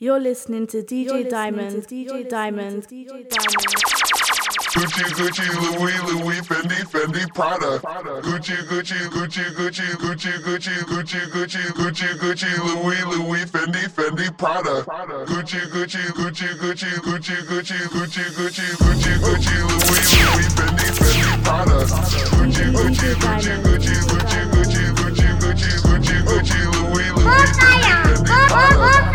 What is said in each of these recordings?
You're listening to DJ Diamond, DJ Diamond, DJ Diamond. Gucci, Gucci, Louis, Louis, Fendi, Fendi, Prada. Gucci, Gucci, Gucci, Gucci, Gucci, Gucci, Gucci, Gucci, Gucci, Gucci, Louis, Louis, Fendi, Fendi, Prada. Gucci, Gucci, Gucci, Gucci, Gucci, Gucci, Gucci, Gucci, Gucci, Gucci, Louis, Louis, Fendi, Fendi, Prada. Gucci, Gucci, Gucci, Gucci, Gucci, Gucci, Gucci, Gucci, Gucci, Gucci, Louis, Louis, Fendi, Fendi,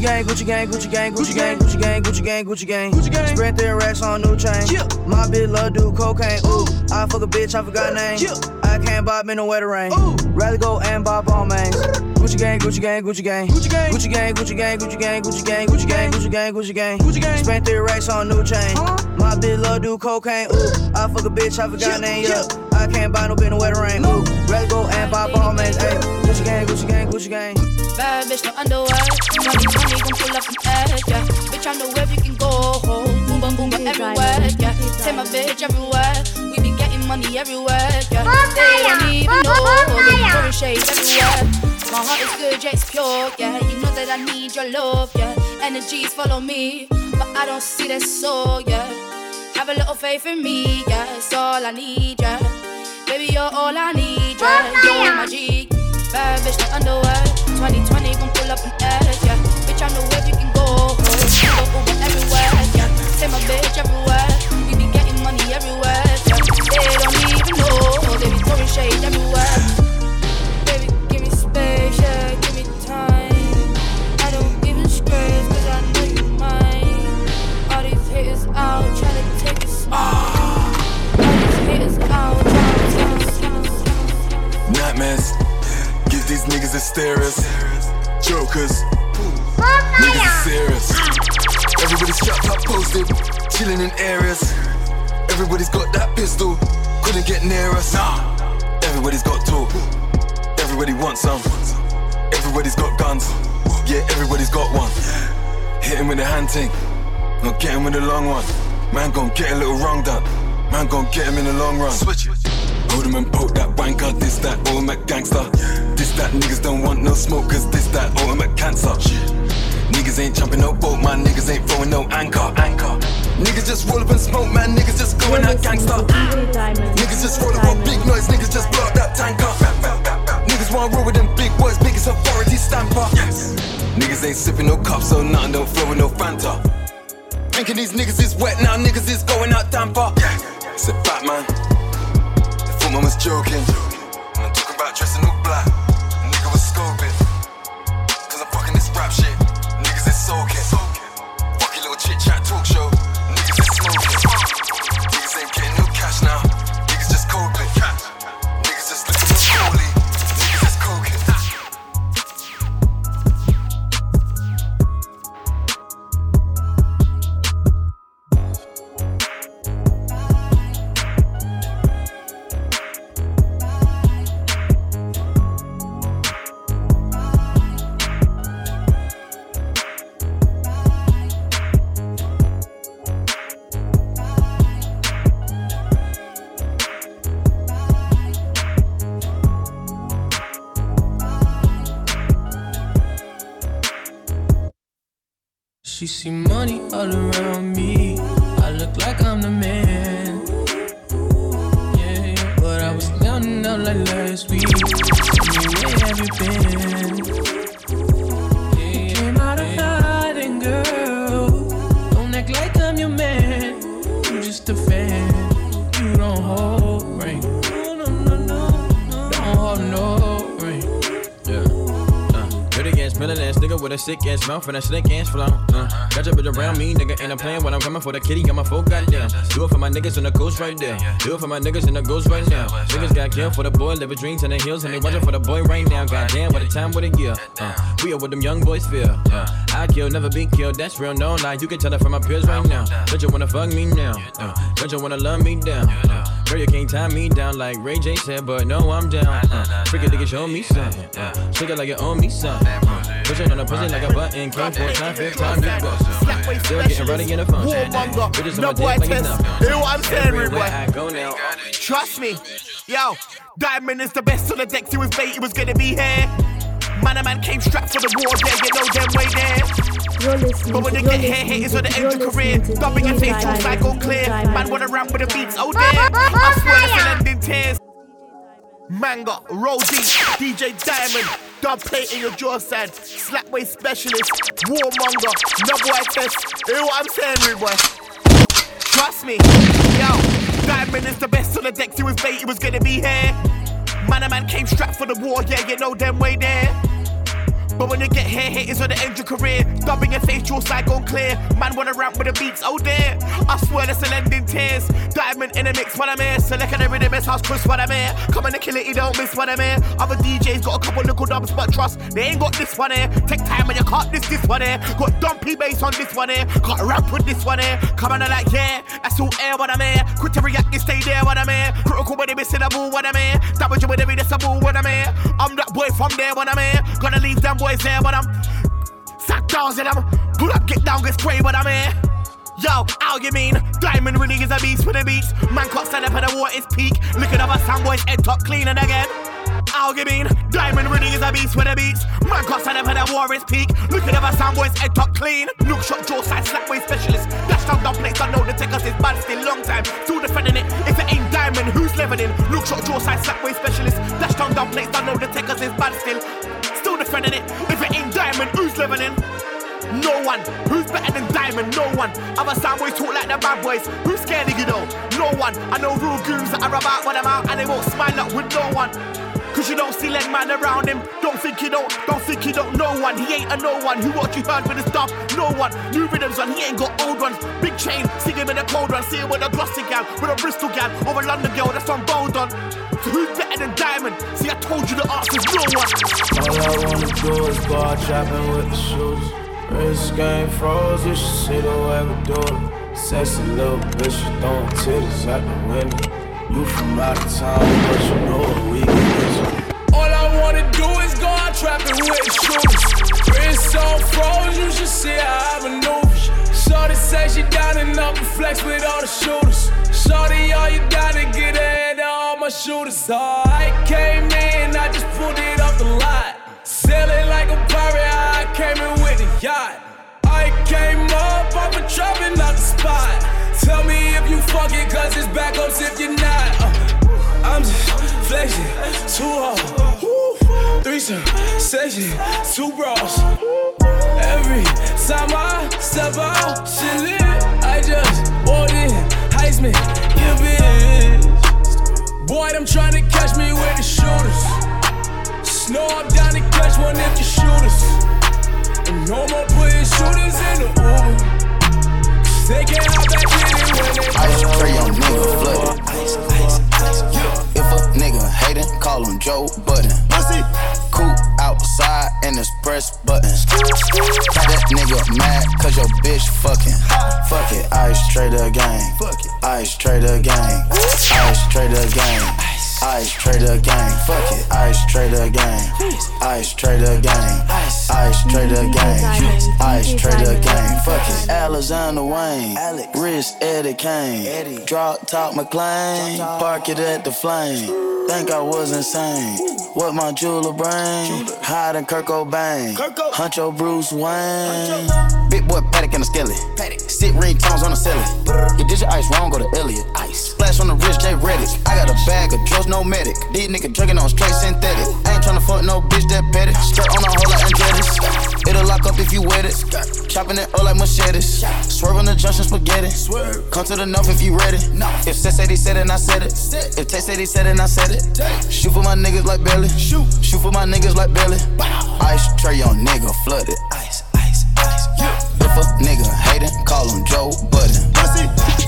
Gucci gang, Gucci gang, Gucci gang, Gucci gang, Gucci gang, Gucci gang, Gucci gang. Gucci gang. Spread their racks on new chain. My bitch love do cocaine. Ooh, I fuck a bitch, I forgot name. I can't bob in the wetter rain. Ooh. Rather go and buy on mains. Gucci gang, Gucci gang, Gucci gang. Gucci gang, Gucci gang, Gucci gang, Gucci gang, Gucci gang, Gucci gang, Gucci gang, Gucci gang. Gucci gang. Spent their racks on new chain. My bitch love do cocaine. Ooh, I fuck a bitch, I forgot name. Yeah. I can't buy no bitch in the wetter rain. Ooh, rather go and bob all mains. Hey, Gucci gang, Gucci gang, Gucci gang. Bad bitch, no underwear. 2020 gon' pull up an edge, yeah. Bitch, I know where we can go. Boom, boom, boom, everywhere, yeah. Take my bitch everywhere. We be getting money everywhere, yeah. They don't even know. They be throwing shade everywhere. My heart is good, yeah, it's pure, yeah. You know that I need your love, yeah. Energies follow me, but I don't see that soul, yeah. Have a little faith in me, yeah. It's all I need, yeah. Baby, you're all I need, yeah. You're my G. Bad bitch, underwear. 2020 gon' pull up an edge, yeah. Bitch, I know where you can go. Go Uber everywhere, yeah. Take my bitch everywhere. We be getting money everywhere, yeah. They don't even know. They be throwing shade everywhere. Baby, give me space, yeah. Give me time. I don't even scratch, cause I know you mine. All these haters out Give these niggas a stares. Jokers. Niggas serious. Everybody's strapped up, posted, chilling in areas. Everybody's got that pistol, couldn't get near us. Nah. Everybody's got talk. Everybody wants some. Everybody's got guns. Yeah, everybody's got one. Hit him with a hand thing. Not get him with a long one. Man gon' get a little wrong done. Man gon' get him in the long run. Switch it. Hold him and poke that wanker, this that ultimate gangster. This that niggas don't want no smoke, cause this that ultimate cancer. Niggas ain't jumping no boat, man, niggas ain't throwing no anchor. Anchor. Niggas just roll up and smoke, man, niggas just going out gangster. Niggas just roll up on big noise, niggas just blow up that tanker. Niggas wanna roll with them big boys, biggest authority stamper. Yes. Niggas ain't sipping no cups, so nothing don't flow with no Fanta. Thinking these niggas is wet now, niggas is going out damper. A fat man. Man was joking. I'm talking about dressing all black. Nigga was scoping. Cause I'm fucking this rap shit. Niggas is soaking. Fucking little chit chat with a sick ass mouth and a slick ass flow. Uh, got your bitch around me, nigga, and I'm playing when I'm coming for the kitty. Got my folk goddamn. Do it for my niggas in the coast right there. Do it for my niggas in the ghost right now. Niggas got killed for the boy, living dreams in the hills, and they watching for the boy right now. Goddamn, what a time, what a year. Uh, we are what them young boys feel. Uh, I kill, never be killed. That's real, no lie. You can tell it from my peers right now. Don't you wanna fuck me now? Uh, don't you wanna love me down? Uh, girl, you can't tie me down like Ray J said, but no, I'm down. Uh, freaking nigga, show me something. Uh, shake it like you owe me something. Uh, push on the pussy like a button. Came for time, fifth time, you bust. Still getting ready in the phone. Bitches on no my dick like enough. You know what I'm saying, Everywhere rude boy? I go now. Trust me. Yo, Diamond is the best on the decks. He was bait, he was gonna be here. Man, a man came strapped for the war, there, you know them way there. You're listening But when they get here, listening hit is to, on the you're end of career. listening to Dubbing your DJ face, all cycle Diamond, clear. DJ Man, wanna rap with the beats, oh there. I swear that's an ending tears. Manga, roll deep, DJ Diamond, dub plate in your jaw sand, slapway specialist, warmonger, no boy test. Hear what I'm saying, rude boy? Trust me, yo, Diamond is the best on the decks. He was bait, he was gonna be here. Man, a man came strapped for the war, yeah, you know them way there. But when you get here, haters on the end of your career. Dubbing your face, your side gone clear. Man wanna rap with the beats, oh dear. I swear that's an ending tears. Diamond in the mix when I'm here. Select the rhythm, house Chris when I'm here. Come on and kill it, you don't miss when I'm here. Other DJs got a couple little dubs, but trust, they ain't got this one here. Take time and you can't this one here. Got dumpy bass on this one here. Got rap with this one here. Come on and like, yeah, that's all air when I'm here. Quick to react, you stay there when I'm here. Critical when they missing a ball when I'm here. Damage with every decibel when I'm here. I'm that boy from there when I'm here. Gonna leave them boys there when I'm Sack downs I'm, Pull up, get down, get spray when I'm here. Yo, how you mean? Diamond really is a beast for the beats. Man can't stand up at the water's peak. Look at our sandboys head top cleaning again. How you mean? Diamond really is a beast for the beats. Man can't stand up at the water's peak. Look at our sandboys head top clean. Look shot, jaw side, slapway specialist. Dash down, dumb place, I know the takers is bad still. Long time, still defending it. If it ain't diamond, who's living in? Look shot, jaw side, slapway specialist. Dash down, dumb place, I know the takers is bad still. Still defending it. If it ain't diamond, who's living in? No one. Who's better than Diamond? No one. Other soundboys talk like the bad boys. Who's scared of you though? No one. I know real goons that are about when I'm out and they won't smile up with no one. Cause you don't see leg man around him. Don't think you don't, don't think you don't know one. He ain't a no one. Who what you heard with his stuff? No one. New rhythms on, he ain't got old ones. Big chain, see him in a cold one. See him with a glossy gal, with a Bristol gal, or a London girl that's on bold on. So who's better than Diamond? See, I told you the answer's no one. All I wanna do is go out trapping with the shooters. Wrist game froze, you should see the way we do it. Sexy little bitch, you throwing titties out the window. You from out of town, but you know what we do is go out trapping with the shooters. Wrist so froze, you should see how I maneuver. Shorty say she down and up and flex with all the shooters. Shorty, all you gotta get ahead of all my shooters. I came in, I just pulled it off the lot. Sailing like a pirate, I came in with a yacht. I came up off a trapping out the spot. Tell me if you fuck it, cause it's backups if you're not. Uh, I'm just flexing, too hard. Woo. Threesome, section, two bras. Every time I step out, shit lit. I just walked in, Heisman, yeah, bitch. Boy, them trying to catch me with the shooters. Snow, I'm down to catch one if you shoot us. And no more putting shooters in the Uber. They can't hop back in when they Ice tray on nigga flooded. Ice, ice, ice. If a nigga hatin', call him Joe Budden. Coop outside and it's press button. That nigga mad cause your bitch fucking. Fuck it, ice trader gang. Ice trader gang. Ice trader gang. Ice trader gang. Fuck it, ice trader gang. Ice trader gang. Ice trader gang. Ice trader gang. Fuck it, Alexander Wang. Wrist Eddie Kane. Drop top McLaren. Park it at the flame. Think I was insane. What my jeweler brain? Hiding Kurt Cobain. Huncho Bruce Wayne. Boy paddock in the skelly. Sit ring tones on the celly. You did your ice wrong, go to Elliot. Ice. Splash on the wrist, Jay Redick. I got a bag of drugs, no medic. These niggas drinking on straight synthetic. I ain't tryna fuck no bitch that petty. Skirt on a whole like Andretti's. It'll lock up if you wet it. Chopping it up like machetes. Swerve on the junction spaghetti. Come to the north if you ready. If Seth said he said it, and I said it. If Tay said he said it, and I said it. Shoot for my niggas like Belly. Shoot. Shoot for my niggas like Belly. Ice tray on nigga flooded. Ice. If a nigga hatin', call him Joe Budden.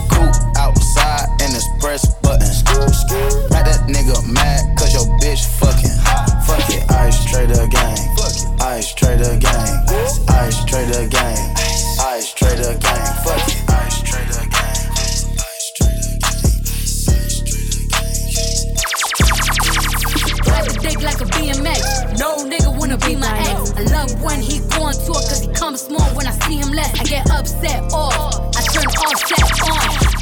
Coop outside and it's press button. Make that nigga mad cause your bitch fucking. Fuck it, ice trader gang. Ice trader gang. Ice trader gang. Ice trader gang. Fuck it, ice trader gang. Dick like a BMX. No nigga wanna be my ex. I love when he go on tour cause he comes small when I see him less. I get upset off. I turn off, offset on.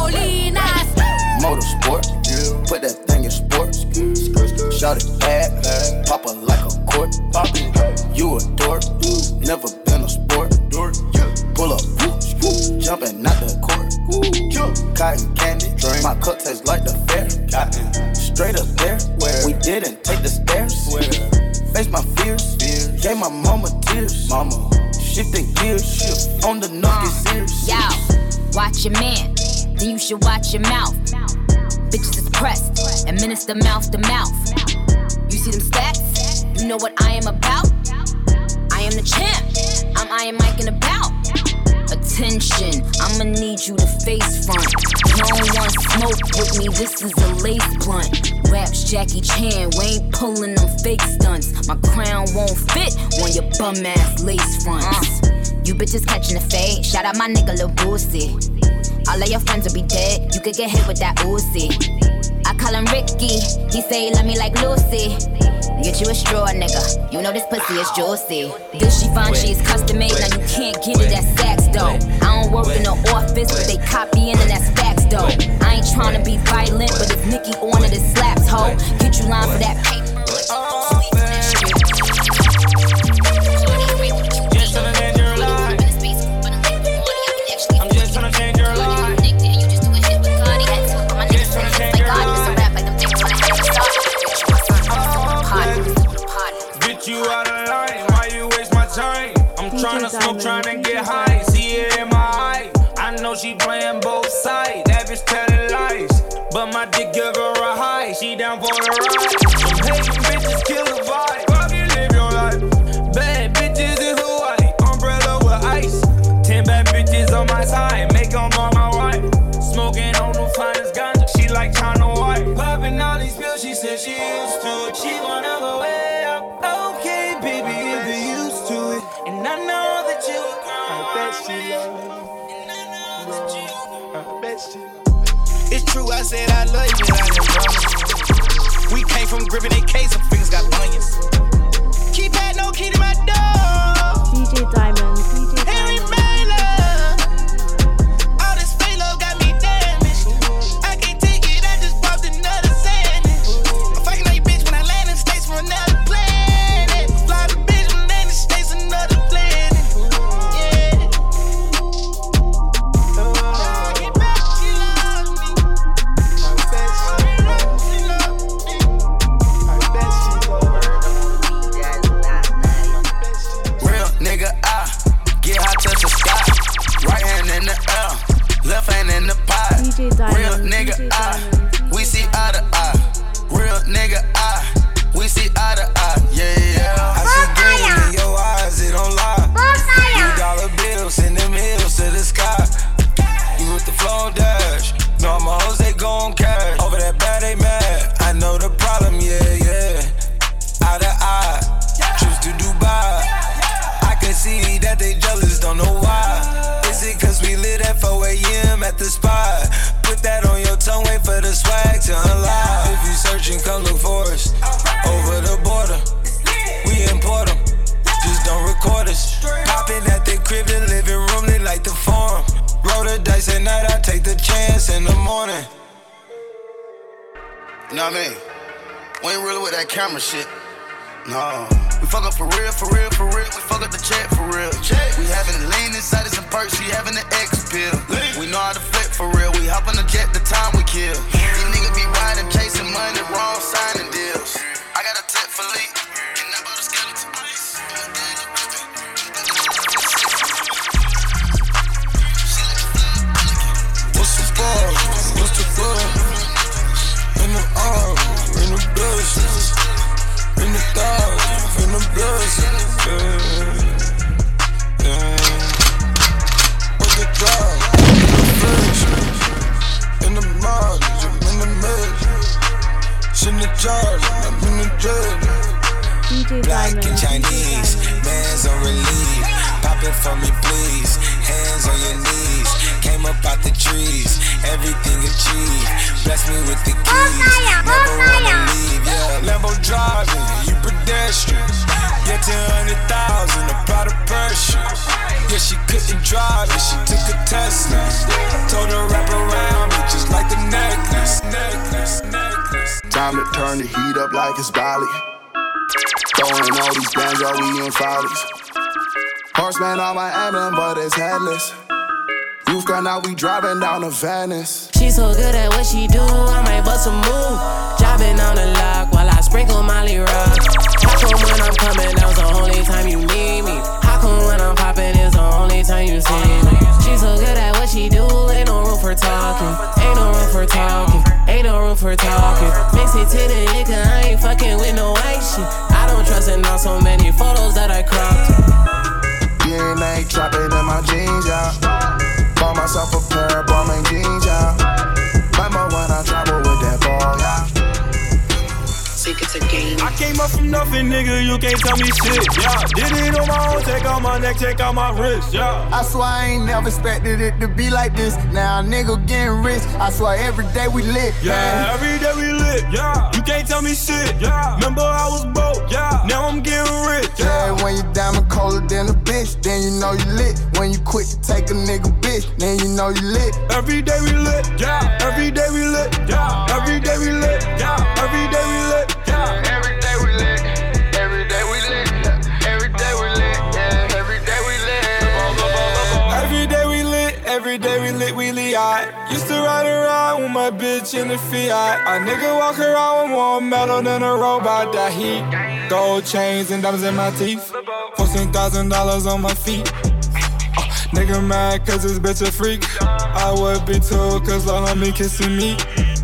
gasolina. Motorsport, put that thing in sports. Shout it bad, pop her like a court. You a dork, never been a sport. Pull up, jumping out the court. Cotton candy, Drink. my cup tastes like the fair. Straight up there, we didn't take the stairs. Face my fears, gave my mama tears. Mama, shifting gears, on the nuggets serious. Yo, watch your man, then you should watch your mouth. Bitches is pressed, administer mouth to mouth. You see them stats? You know what I am about? I am the champ. I'm Iron Mike in about. Attention, I'ma need you to face front. No one smoke with me, this is a lace blunt. Raps Jackie Chan, we ain't pulling them fake stunts. My crown won't fit on your bum ass lace fronts. Uh. You bitches catching the fade, shout out my nigga Lil Boosie. All of your friends will be dead, you could get hit with that Uzi. I call him Ricky, he say he love me like Lucy. Get you a straw, nigga. You know this pussy is juicy. This she find she's custom made, now you can't get it at Saks though. I don't work in the office, but they copying and that's facts though. I ain't trying to be violent, but if Nicki on it, it slaps hoe. Get you line for that paper. Oh, Just bitch telling lies. But my dick give her a high. She down for the ride. Them hating bitches kill the vibe. Said I love you, but I didn't promise. We came from gripping a case, some fingers got bunions. Keep had no key to my door. Pill. We know how to flip for real. We hop on the jet the time we kill. These niggas be riding, chasing money, wrong signing black and Chinese. Man's on relief. Pop it for me, please. Hands on your knees. Came up out the trees. Everything achieved. Bless me with the keys. Never wanna leave. Yeah, Lambo driving. You pedestrian. Yeah, 200,000. A pot of pressure. Yeah, she couldn't drive. She took a Tesla. Told her wrap around me just like the necklace. Necklace, necklace. Time to turn the heat up like it's Bali. Throwing all these bands while we in follies. Horseman on my emblem, but it's headless. Roof gun out, we driving down to Venice. She so good at what she do, I might bust a move. Dropping on the lock while I sprinkle Molly Rock. How come when I'm coming, that's the only time you need me? How come when I'm popping, only time you see me? She so good at what she do, ain't no room for talking. Ain't no room for talking. Ain't no room for talking. Mix it to the liquor, I ain't fucking with no white shit. I don't trust in on so many photos that I cropped. DNA trapping in my jeans, yeah. Bought myself a pair of Balmain jeans, yeah. It's a game. I came up from nothing, nigga. You can't tell me shit. Yeah, did it on my own. Take out my neck, take out my wrist. Yeah. I swear I ain't never expected it to be like this. Now nigga getting rich. I swear every day we lit. Yeah, man. every day we lit. Yeah, you can't tell me shit. Yeah, remember I was broke. Yeah, now I'm getting rich. Yeah, when you diamond colder than a bitch, then you know you lit. When you quit to take a nigga bitch, then you know you lit. Every day we lit. Yeah, every day we lit. Yeah, every day we lit. Yeah, every day we lit. My bitch in the Fiat. A nigga walk around with more metal than a robot. That heat, gold chains and diamonds in my teeth. Fourteen thousand dollars on my feet. Uh, nigga mad cause this bitch a freak. I would be too cause the homie kissing me.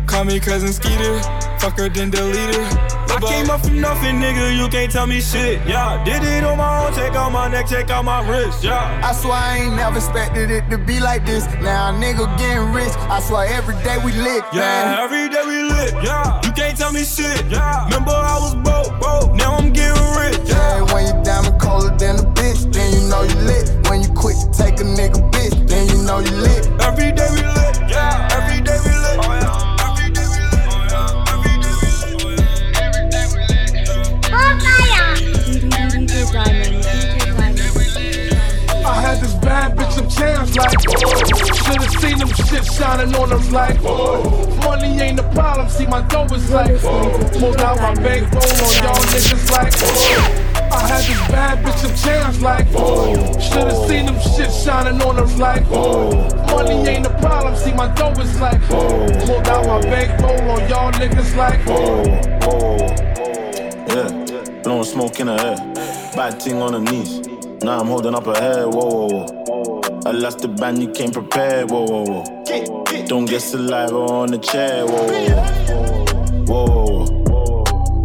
Call me cousin Skeeter, fuck her then delete her. I came up from nothing, nigga, you can't tell me shit. Yeah, did it on my own, take out my neck, take out my wrist. Yeah. I swear I ain't never expected it to be like this. Now a nigga getting rich. I swear every day we lit, Yeah, man. every day we lit. Yeah, you can't tell me shit. Yeah, remember I was broke, broke. Now I'm getting rich. Yeah, when you diamond colder than a bitch, then you know you lit. When you quit to take a nigga bitch, then you know you lit. Every day we lit. Yeah, chance like. Should've seen them shit shining on them like. Money ain't the problem, see my dough is like. Pulled out my bankroll on y'all niggas like. I had this bad bitch some chance like. Should've seen them shit shining on them like. Money ain't the problem, see my dough is like. Pulled out my bankroll on y'all niggas like. Yeah, blowing smoke in the air. Bad ting on the knees. Now I'm holding up her head. Whoa, whoa, whoa. I lost the band, you came prepared. Whoa, whoa, whoa. Don't get saliva on the chair. Whoa, whoa, whoa.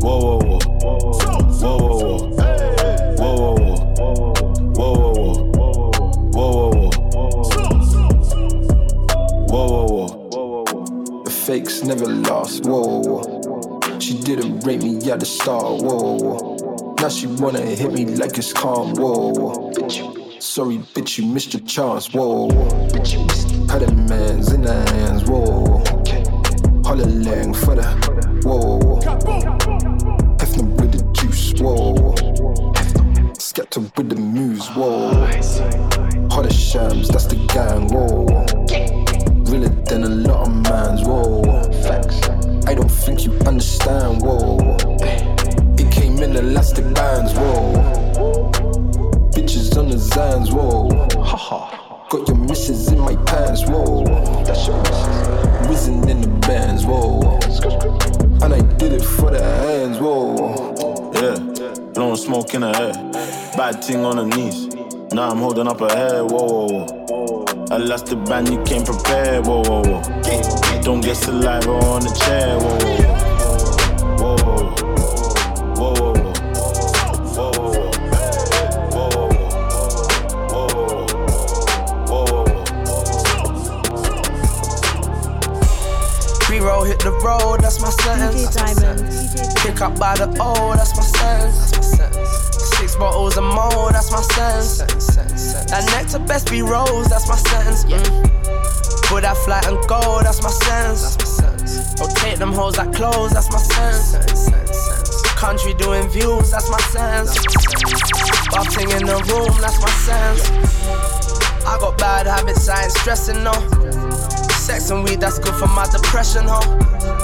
Whoa, whoa, whoa. Whoa, whoa, whoa. Whoa, whoa, whoa. Fakes never lost. Whoa, whoa, whoa. She didn't rate me at the start. Whoa, whoa. Now she wanna hit me like it's calm. Whoa, whoa. Sorry, bitch, you missed your chance. Whoa, whoa. Had a man's in the hands. Whoa, lang for the. Whoa. Hefner with the juice. Whoa. Skepta with the moves. Whoa. Hotter shams, that's the gang. Whoa. Realer than a lot of mans. Whoa. Facts. I don't think you understand. Whoa. It came in elastic bands. Whoa. On the Zans. Whoa. Haha. Got your misses in my pants. Whoa. That's your missus. Whizzing in the bands. Whoa. And I did it for the hands. Whoa. Yeah, blowing smoke in the air. Bad thing on the knees. Now I'm holding up her head. Whoa, whoa, whoa. I lost the band, you came prepared. Whoa, whoa, whoa. Don't get saliva on the chair. Whoa, whoa, road, that's my sentence. DJ Diamond, DJ Pick up by the O, that's my sentence. That's my sentence. bottles of more, that's my sentence. That nectar best be rose, that's my sentence. Mm. Put that flight and go, that's my sentence. Rotate them hoes like clothes, that's my sentence. Country doing views, that's my sense. Boxing in the room, that's my sense. I got bad habits, I ain't stressing no. Sex and weed, that's good for my depression, ho.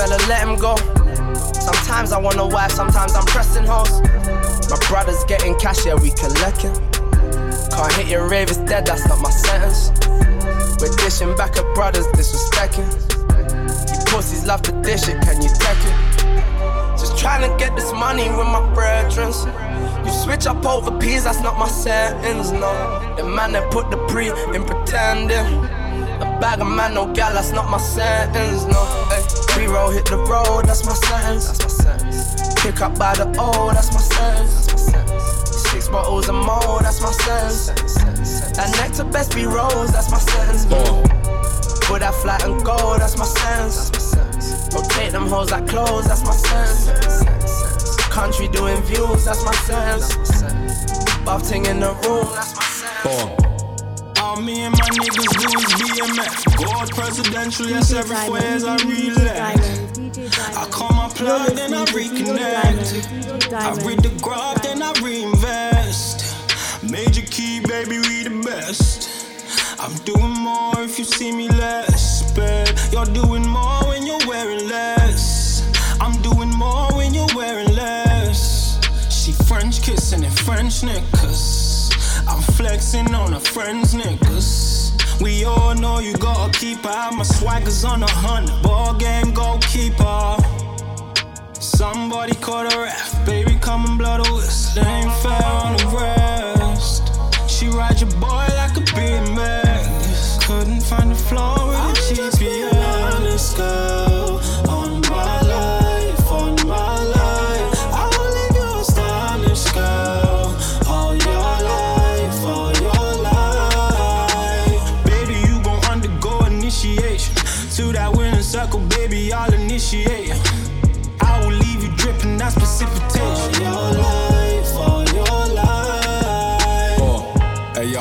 Fella, let him go. Sometimes I want a wife, sometimes I'm pressing hoes. My brother's getting cash, yeah, we collecting. Can't hit your rave, it's dead, that's not my sentence. We're dishing back at brothers, disrespecting. You pussies love to dish it, can you take it? Just trying to get this money with my brethren. You switch up over peas, that's not my sentence, no. The man that put the pre in pretending. A bag of man, no gal, that's not my sentence, no. Hey, pre-roll hit the road, that's my sentence. That's my sentence. Pick up by the O, that's my sentence. That's my sentence. Six bottles of more, that's my sentence. That nectar best be rose, that's my sentence. Mm. Put that flat and go, that's my sentence. Rotate them hoes like clothes, that's my sentence. Country doing views, that's my sentence. Buff ting in the room, that's my sentence. All me and my niggas do is BMF. Gold presidential, yes, every years I relapse. I call my plug, then I reconnect. I read the graph, then I reinvest. Major key, baby, we the best. I'm doing more if you see me less. Bet you're doing more when you're wearing less. I'm doing more when you're wearing less. She French kissing and French niggas. I'm flexing on her friends niggas. We all know you gotta keep her. My swaggers on a hunt. Ball game goalkeeper. Somebody call a ref. Baby, come and blow the whistle. Ain't fair on the rest. She ride your boy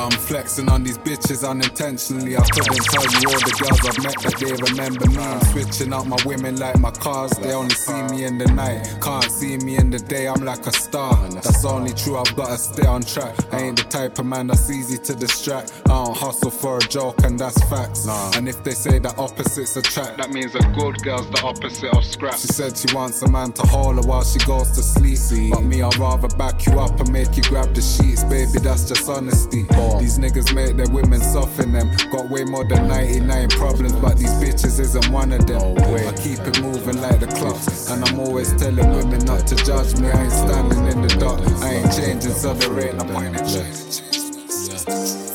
I'm flexing on these bitches unintentionally. I couldn't tell you all the girls I've met that they remember me. I'm switching up my women like my cars. They only see me in the night, can't see me in the day. I'm like a star. That's only true. I've gotta stay on track. I ain't the type of man that's easy to distract. I don't hustle for a joke, and that's facts. And if they say that opposites attract, that means a good girl's the opposite of scrap. She said she wants a man to hold her while she goes to sleep. But me, I'd rather back you up and make you grab the sheets, baby. That's just honesty. These niggas make their women soften them. Got way more than 99 problems, but these bitches isn't one of them. I keep it moving like the clocks, and I'm always telling women not to judge me. I ain't standing in the dark, I ain't changing, so there ain't no point in changing.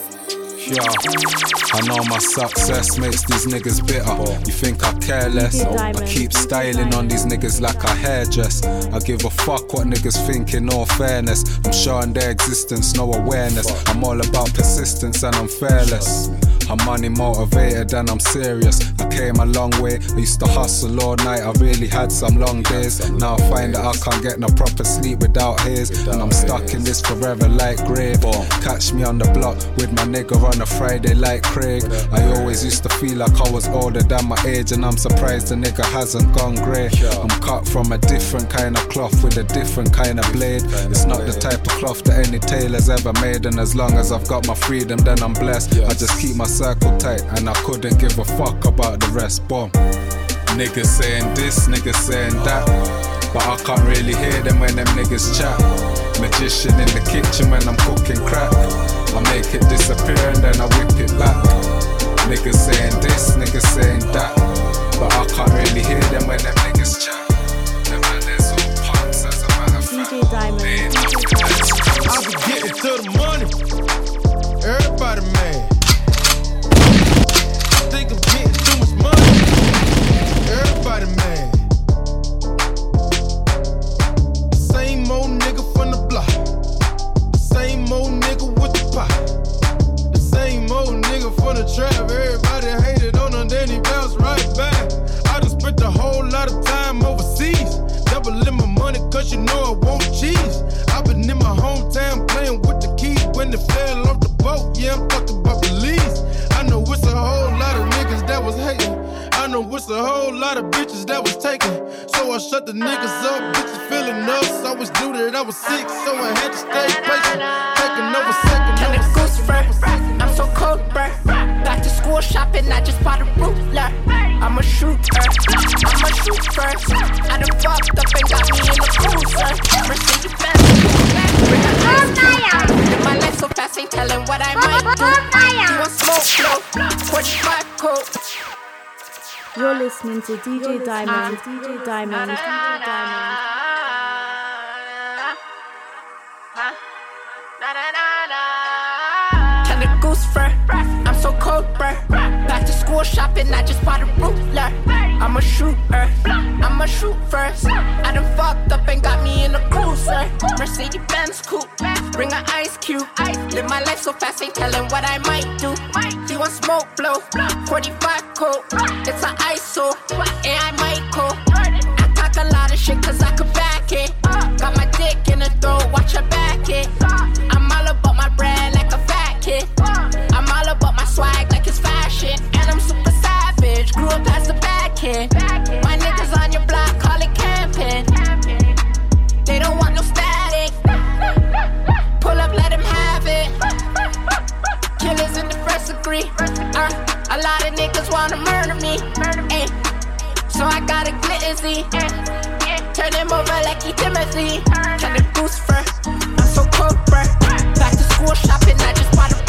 I know my success makes these niggas bitter. You think I care less? I keep styling on these niggas like I hairdress. I give a fuck what niggas think in all fairness. I'm showing their existence, no awareness. I'm all about persistence and I'm fearless. I'm money motivated and I'm serious. I came a long way. I used to hustle all night. I really had some long days. Now I find that I can't get no proper sleep without haze. And I'm stuck in this forever like grave. Catch me on the block with my nigga on a Friday like Craig. I always used to feel like I was older than my age. And I'm surprised the nigga hasn't gone grey. I'm cut from a different kind of cloth with a different kind of blade. It's not the type of cloth that any tailor's ever made. And as long as I've got my freedom, then I'm blessed. I just keep my circle tight and I couldn't give a fuck about the rest. Bomb. Niggas saying this, niggas saying that. But I can't really hear them when them niggas chat. Magician in the kitchen when I'm cooking crack. I make it disappear and then I whip it back. Niggas saying this, niggas saying that. But I can't really hear them when them niggas chat. Them man, there's all punks as a matter of fact. DJ Diamond. I be getting to the money. Listening to DJ Diamond, DJ Diamond, DJ Diamond. Kinda goose fur. I'm so cold, bruh. Back to school shopping, I just bought a ruler. I'm a shooter. I'm a shoot first. I done fucked up and got me in a cruiser. Mercedes Benz coupe. Bring an ice cube. Live my life so fast, ain't telling what I might do. You want smoke, blow. 45 coat. It's an ISO. And I might go. I talk a lot of shit cause I could back it. Got my dick in the throat, a. Turn him over like he Timothy. Kinda goose fur. I'm so cold, bruh. Back to school shopping, I just bought a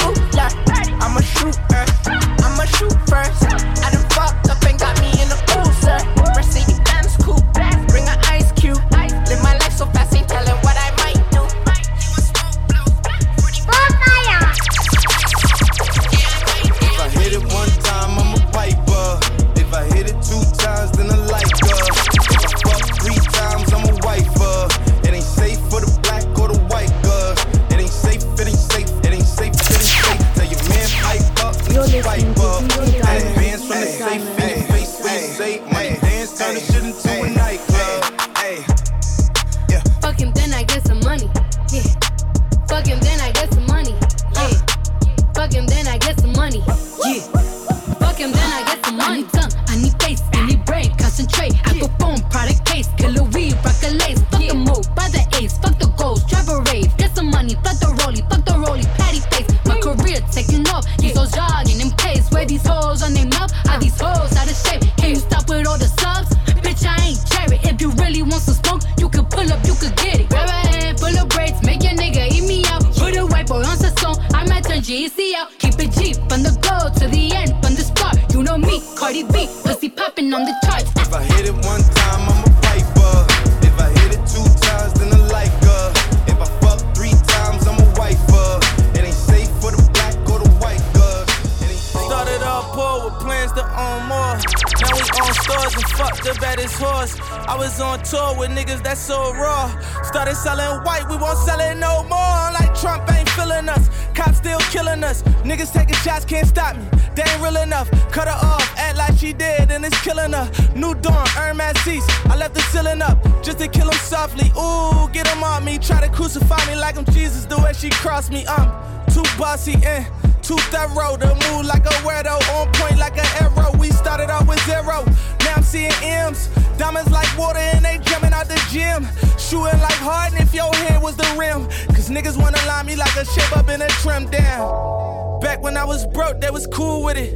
seats. I left the ceiling up just to kill him softly. Ooh, get him on me. Try to crucify me like I'm Jesus, the way she crossed me. I'm too bossy and too thorough to move like a weirdo, on point like an arrow. We started out with zero, now I'm seeing M's. Diamonds like water and they jumping out the gym. Shooting like Harden if your head was the rim. Cause niggas wanna line me like a shape up in a trim down. Back when I was broke, they was cool with it.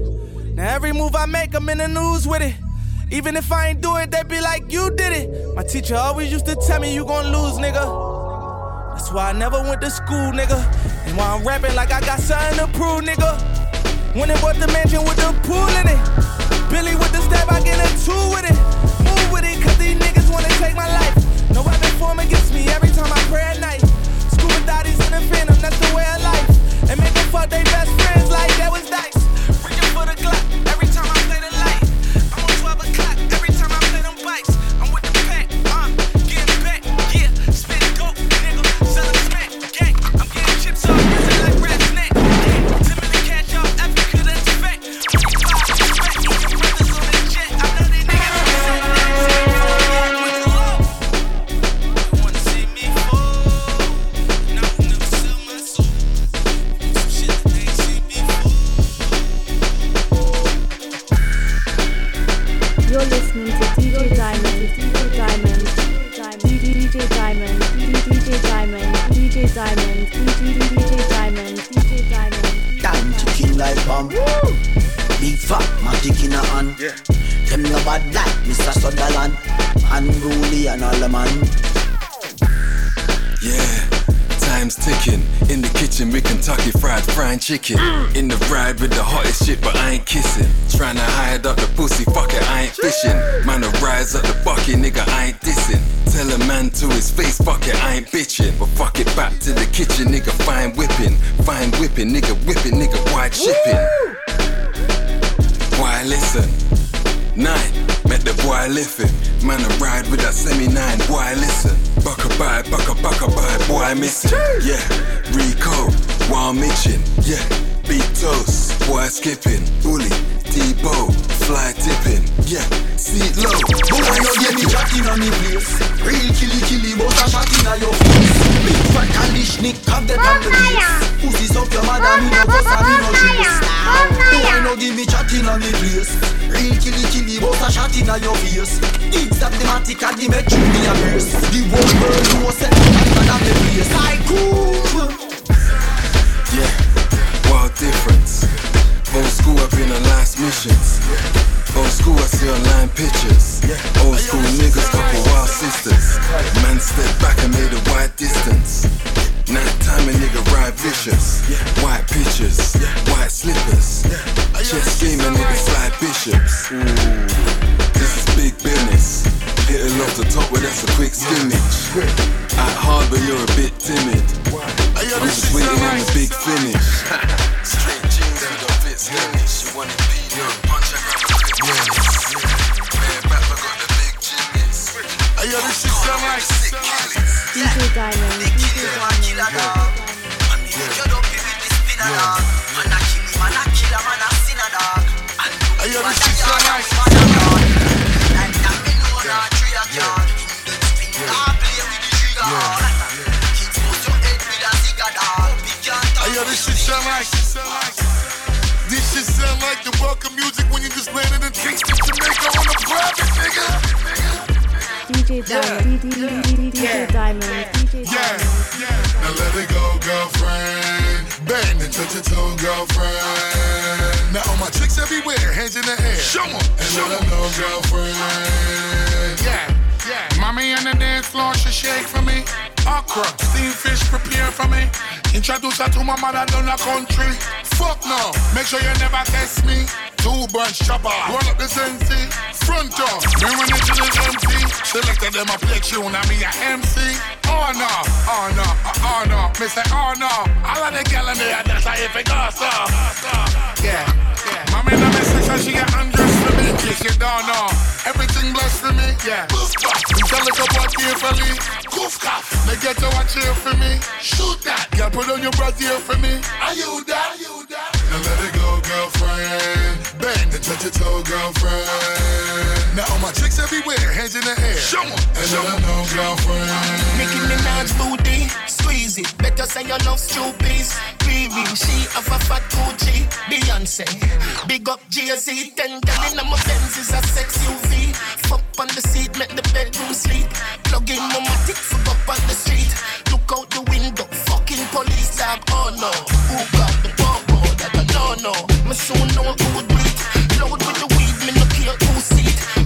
Now every move I make, I'm in the news with it. Even if I ain't do it, they be like, you did it. My teacher always used to tell me, you gon' lose, nigga. That's why I never went to school, nigga. And why I'm rapping like I got something to prove, nigga. When it bought the mansion with the pool in it. Billy with the step, I get a two with it. Move with it, cause these niggas wanna take my life. No weapon form against me every time I pray at night. Scuba daddies in the phantom, that's the way of life. And make them fuck they best friends like that was dice. Chicken. In the ride with the hottest shit, but I ain't kissing. Trying to hide up the pussy, fuck it, I ain't fishing. Man, to rise up the bucket, nigga, I ain't dissing. Tell a man to his face, fuck it, I ain't bitching. But fuck it, back to the kitchen, nigga, fine whipping. Fine whipping, nigga, whipping, nigga, wide shipping. Why listen? Nine, met the boy living. Man, I ride with that semi nine, boy, listen. Buck a bye, buck a buck a bye, boy, missing. Yeah, Rico, while Mitchin. Yeah, big toast, boy, skipping. Bully, Debo, fly tipping. Yeah, seat low. But why you get me chatting on the place? Real killy killy, but a shot in your face. Big fat Kalishnik, have the on the base. Pussies up your mother, me no boss, me no juice. But why no give me chatting on the place? Real killy killy, but a shot in your face. It's that the matic and the you be a verse. The whole world knows that I'm the place. I cool. Difference. Old school, I've been on last missions. Old school, I see online pictures. Old school niggas, couple wild sisters. Man step back and made a wide distance. Night time a nigga ride vicious. White pictures, white slippers. Chest game a nigga slide bishops. Ooh, big business. Hit it off the top, but that's a quick skimmage. At hard, but you're a bit timid. I'm just waiting on the big finish. Straight jeans and don't fit skinny. She wanna be your punch, I grab a quick finish. Man, back, I got the big genius. Hey, yo, this shit sound like DJ Diamond, DJ Diamond. Hey, yo, this shit sound like Hey, yo, this shit sound like This shit sound like the welcome music when you just landed in Kingston, Jamaica on a private, nigga. DJ Diamond, DJ, Diamond, DJ Diamond. Now let it go, girlfriend. Bang and touch your toe, girlfriend. Now all my chicks everywhere, hands in the air. Show 'em, and let 'em girlfriend. Floor, she shake for me. Okra, steamed fish, prepare for me. Introduce her to my mother down the country. Fuck no, make sure you never test me. Two bunch chopper, roll up the sensi. Front door, me when it is empty. Selected them a play tune, and me a MC. Oh no, oh no, oh, no. Me say oh no. All of the gal in there, that's how if it goes so. Yeah, yeah. Mommy in me section, she get undressed for me. Case you don't know, everything blessed for me. Yeah. Tell it about carefully. Goof, cough. They get to watch here for me. Shoot that. Girl, put on your brassiere for me. Are you that? Are you that? Now let it go, girlfriend. Bang and touch your toe, girlfriend. Now all my chicks everywhere, hands in the air. Show 'em. And let 'em know, girlfriend. Nicki Minaj booty, squeeze it. Better say your love stupid. Riri, she have a fat Gucci. Beyonce, big up Jay-Z. Ten gal in my Benz is a sex UV. Fuck on the seat, make the bedroom sleep. Plug in my matic, fuck up on the street. Look out the window, fucking police dog. Oh no, who got the popo? That don't know. Me soon know who would beat. Load with the weed, me no care who seat. Bust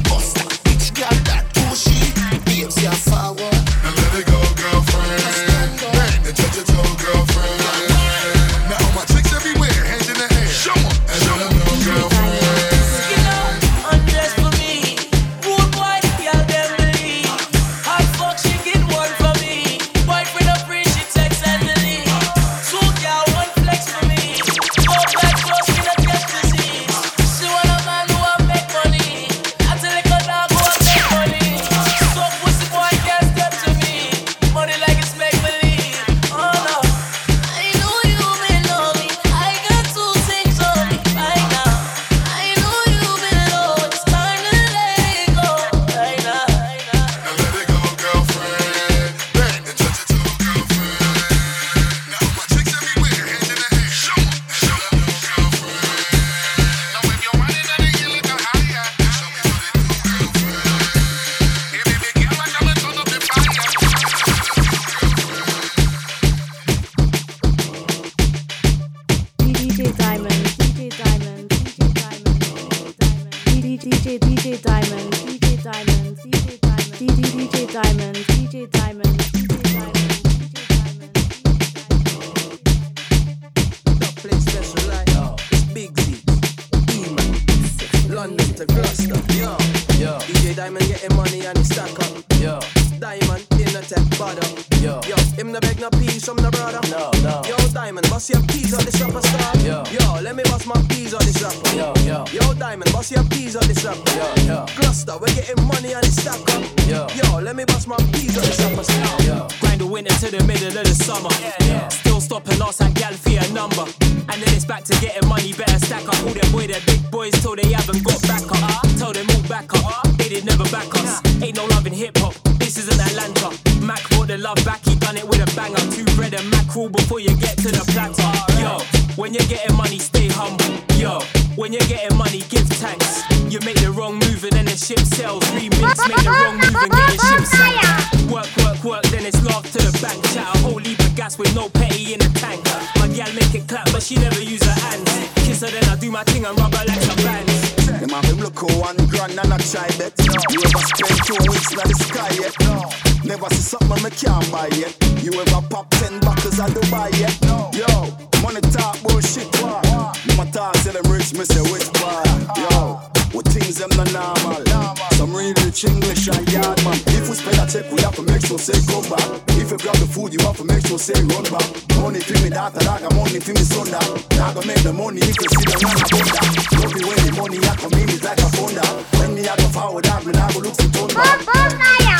things them not normal. Some real rich English and yard man. If we spend a check, we have to make sure say come back. If you grab the food, you have to make sure say run back. Money for me daughter, dog, and money for me son dog. Now go make the money if you see the man a bunda. Love you when the money I come in, it's like a thunder. When me I go forward, dog, me now go look for turn back.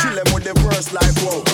Kill them with the verse like whoa.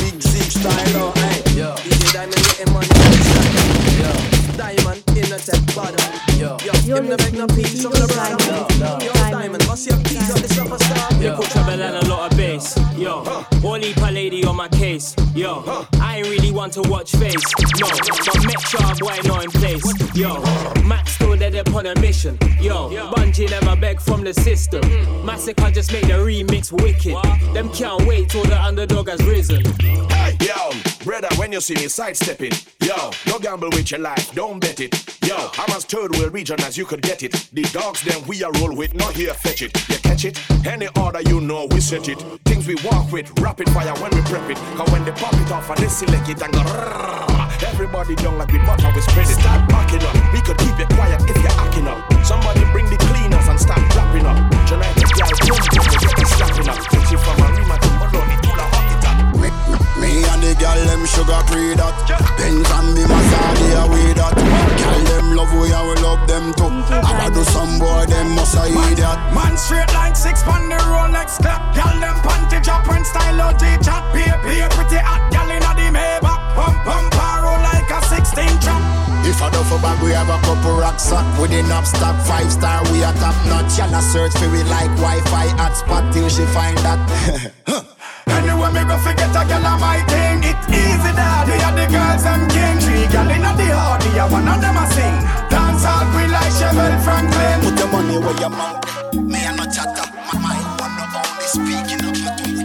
Big Zeke style, oh, hey. Yo, DJ Diamond getting money on the stack up. Yo, Diamond in a tech bottom. Yo, yo, him the beg no peas from the brother. Yo, Diamond, bust your peas on the superstar. They put trouble and a lot of bass. Yo, only a lady on my case. Yo, I ain't really one to watch face. No, but make sure a boy know in place. Yo, Max still dead upon a mission. Yo, Bungie never beg from the system. Massacre just make the remix wicked. Them can't wait till the underdog has risen. Hey, yo, brother, when you see me sidestepping, yo, don't gamble with your life, don't bet it. Yo, I'm as third world region as you could get it. The dogs, them we are roll with, not here fetch it. You catch it? Any order you know, we set it. Things we walk with, rapid fire when we prep it. Cause when they pop it off and they select it and go rrrr, Everybody down like we butter, we spread it. Start backing up. We could keep it quiet if you're acting up. Somebody bring the cleaners and start dropping up. Tonight, the girl, boom, boom, we get the slapping up. She from a Rima to Maloney, to the hockey top. Me and the girl them sugar pre that Benz and me Mazda away that Girl them love we and we love them too I do some boy them must a idiot Man straight like six on the Rolex clock. Gal them panty drop and style OG chat. Be be pretty hot If I duffel bag we have a couple rocks sack With enough stock five star we a top notch Y'all search for we like Wi-Fi hotspot till she find that Anyway, me go forget a gal on my thing. It easy that we are the girls them king. Three gal inna the hardy, yeah, one of them a sing. Dance all we like Chevelle Franklin. Put the money where your mouth Me a no chatter My mind one no only speaking up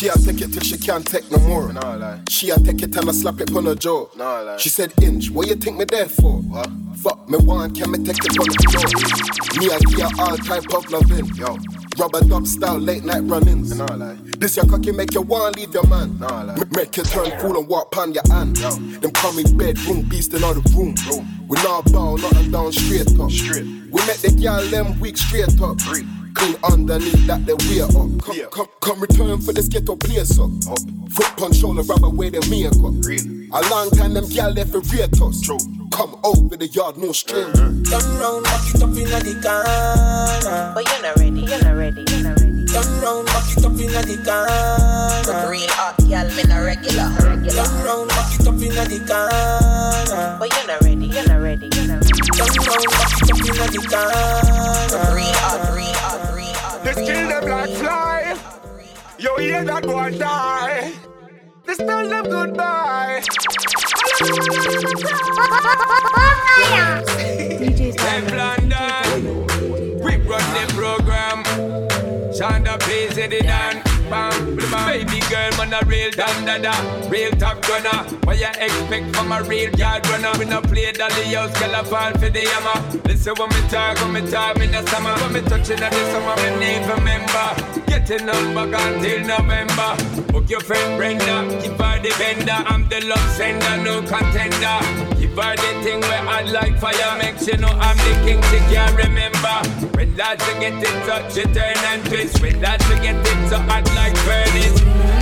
She a take it till she can't take no more. No lie. She a take it and I slap it on her jaw. No. She said, Inch, what you think me there for? What? Fuck me one, can me take it on the floor? Me I give her all type of loving. Yo. Rubber dub style late night run-ins. No lie. This your cocky make you want leave your man. No lie. M- make you turn cool and walk pon your hand. Yo. Them call me bedroom beast in all the room. We not bow, nothing down straight up. Straight. We make the girl them weak straight up. Clean underneath that they wear up. Come, come, come return for this ghetto place up. Foot punch shoulder rub away the makeup. A long time them gal left for rate us. Come over the yard, no stranger. Uh-huh. Turn round, back it up inna the corner. But you're not ready, you're not ready, you're not ready. Turn round, back it up inna the corner. Real hot girl, me not regular. Turn round, back it up inna the corner. But you're not ready, you're not ready, you're not ready. Turn round, back it up inna the corner. Real hot, real real kill them like fly. Yo, hear that boy die. They spell them goodbye. We run the program. Shonda plays it dan. Bam, bam. Baby girl, man, a real dan da da. Real top gunner. What you expect from a real yard runner? We no play dolly house, girl, I fall for the hammer. Listen when me talk, when me talk, me the summer. When me touching at the summer, me need remember. Get the number gone till November. Book your friend Brenda, give her the vendor. I'm the love sender, no contender. Give her the thing where I like fire. Makes you know I'm the king, she can't remember. When lads get it touch, you turn and twist. When lads get it so hot like furnace.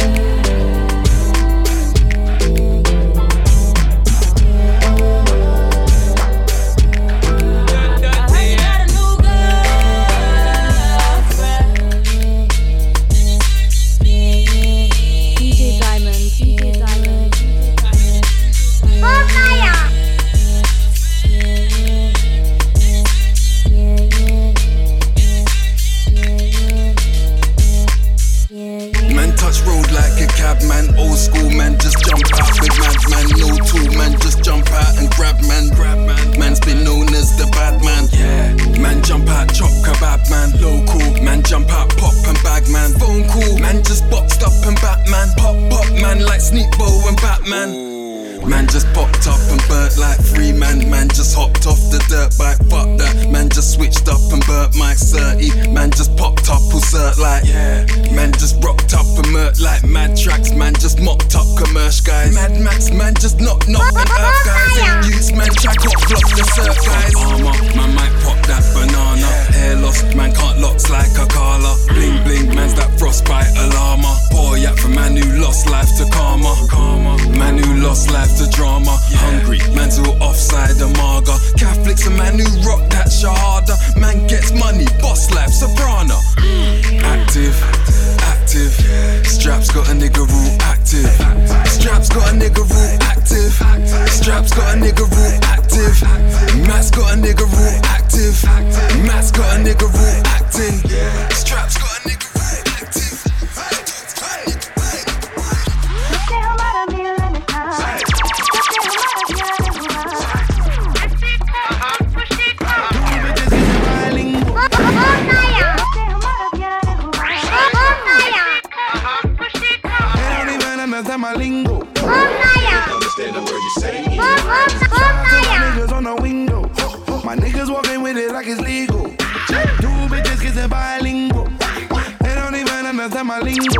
Don't even understand my lingo.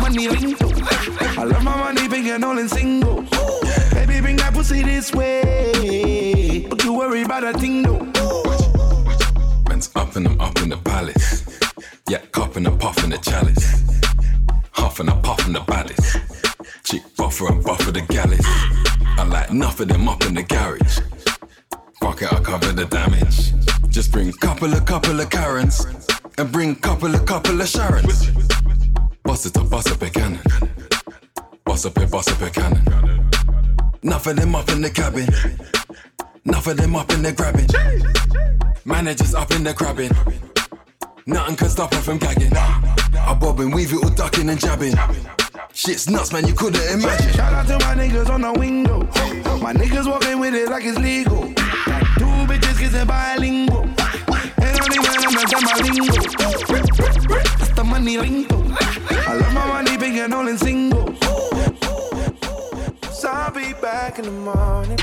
Money lingo. I love my money, big and all in singles. Baby, bring that pussy this way. Don't you worry about a thing though. Man's up and I'm up in the palace. Yeah, cup and a puff in the chalice. Huff and a puff in the baddest. Chick buffer and buffer the galley. I like enough of them up in the garage. Fuck it, I cover the damage. Just bring couple of couple of Karens. And bring couple of couple of Sharons. Bust it up, bust up a cannon. Bust up a bust up a cannon. Enough of them up in the cabin. Enough of them up in the grabbing. Managers up in the crabbing. Nothing can stop her from gagging. I bob and weave it all ducking and jabbing. Shit's nuts, man, you couldn't imagine. Shout out to my niggas on the window. My niggas walking with it like it's legal. Two bitches kissing bilingual. Money. I love my money big and all in singles. So I'll be back in the morning.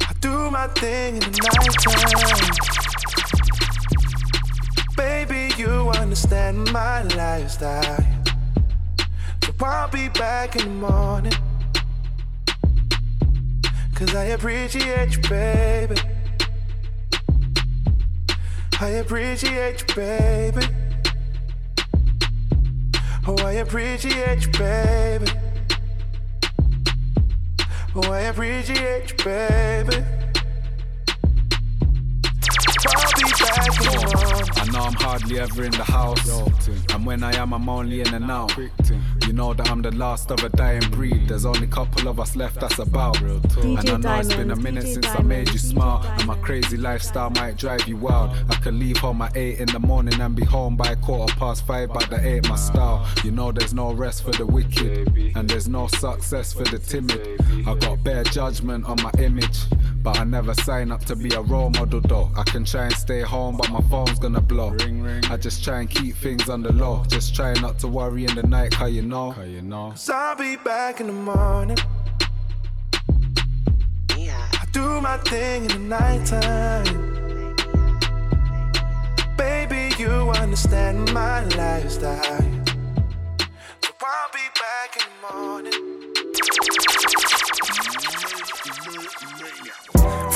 I do my thing in the nighttime. Baby, you understand my lifestyle. So I'll be back in the morning. Cause I appreciate you, baby. I appreciate you, baby. Oh, I appreciate you, baby. Oh, I appreciate you, baby. I'll be back. I know I'm hardly ever in the house. And when I am, I'm only in and out. You know that I'm the last of a dying breed. There's only a couple of us left, that's about. And I know it's been a minute since I made you smile. And my crazy lifestyle might drive you wild. I could leave home at 8 in the morning and be home by quarter past 5, but that ain't my style. You know there's no rest for the wicked. And there's no success for the timid. I got bare judgment on my image. But I never sign up to be a role model though. I can try and stay home, but my phone's gonna blow. I just try and keep things on the low. Just try not to worry in the night, cause you know. Cause you know. So I'll be back in the morning. I do my thing in the nighttime. Baby, you understand my lifestyle. So I'll be back in the morning.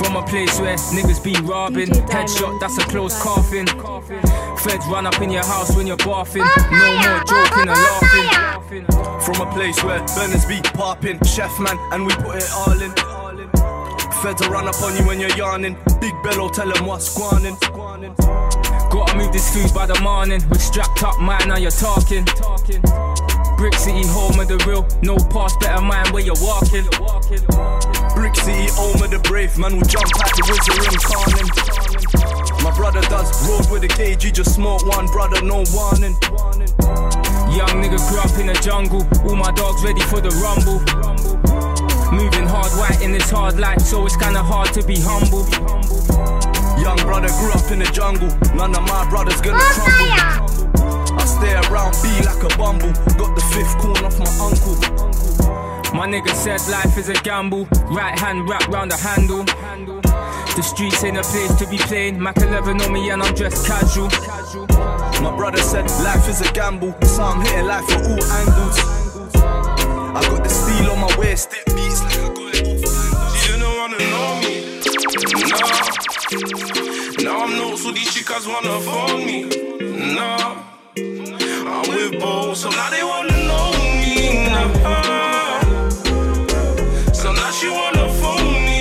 From a place where niggas be robbing. Headshot, that's a close coffin. Feds run up in your house when you're barfing. No more joking and laughing. From a place where burners be popping. Chef man, and we put it all in. Feds will run up on you when you're yawning. Big bellow, tell them what's squanning. Gotta move this food by the morning. We're strapped up, man, now you're talking. Brick City, home of the real. No pass, better mind where you're walking. Brick City, home of the brave. Man will jump at the wizard ring, calling. My brother does road with a gauge, he just smoke one brother, no warning. Young nigga grew up in the jungle. All my dogs ready for the rumble. Moving hard white in this hard life, so it's kinda hard to be humble. Young brother grew up in the jungle, none of my brothers gonna crumble. Around, be like a bumble. Got the fifth corn off my uncle. My nigga said life is a gamble. Right hand wrapped round the handle. The streets ain't a place to be playing. Mac 11 on me and I'm dressed casual. My brother said life is a gamble, so I'm hitting life from all angles. I got the steel on my waist, it beats like I got it off don't wanna know me, no. Now I'm not so these chicas wanna phone me, no. With both, so now they wanna know me, nah. So now she wanna phone me,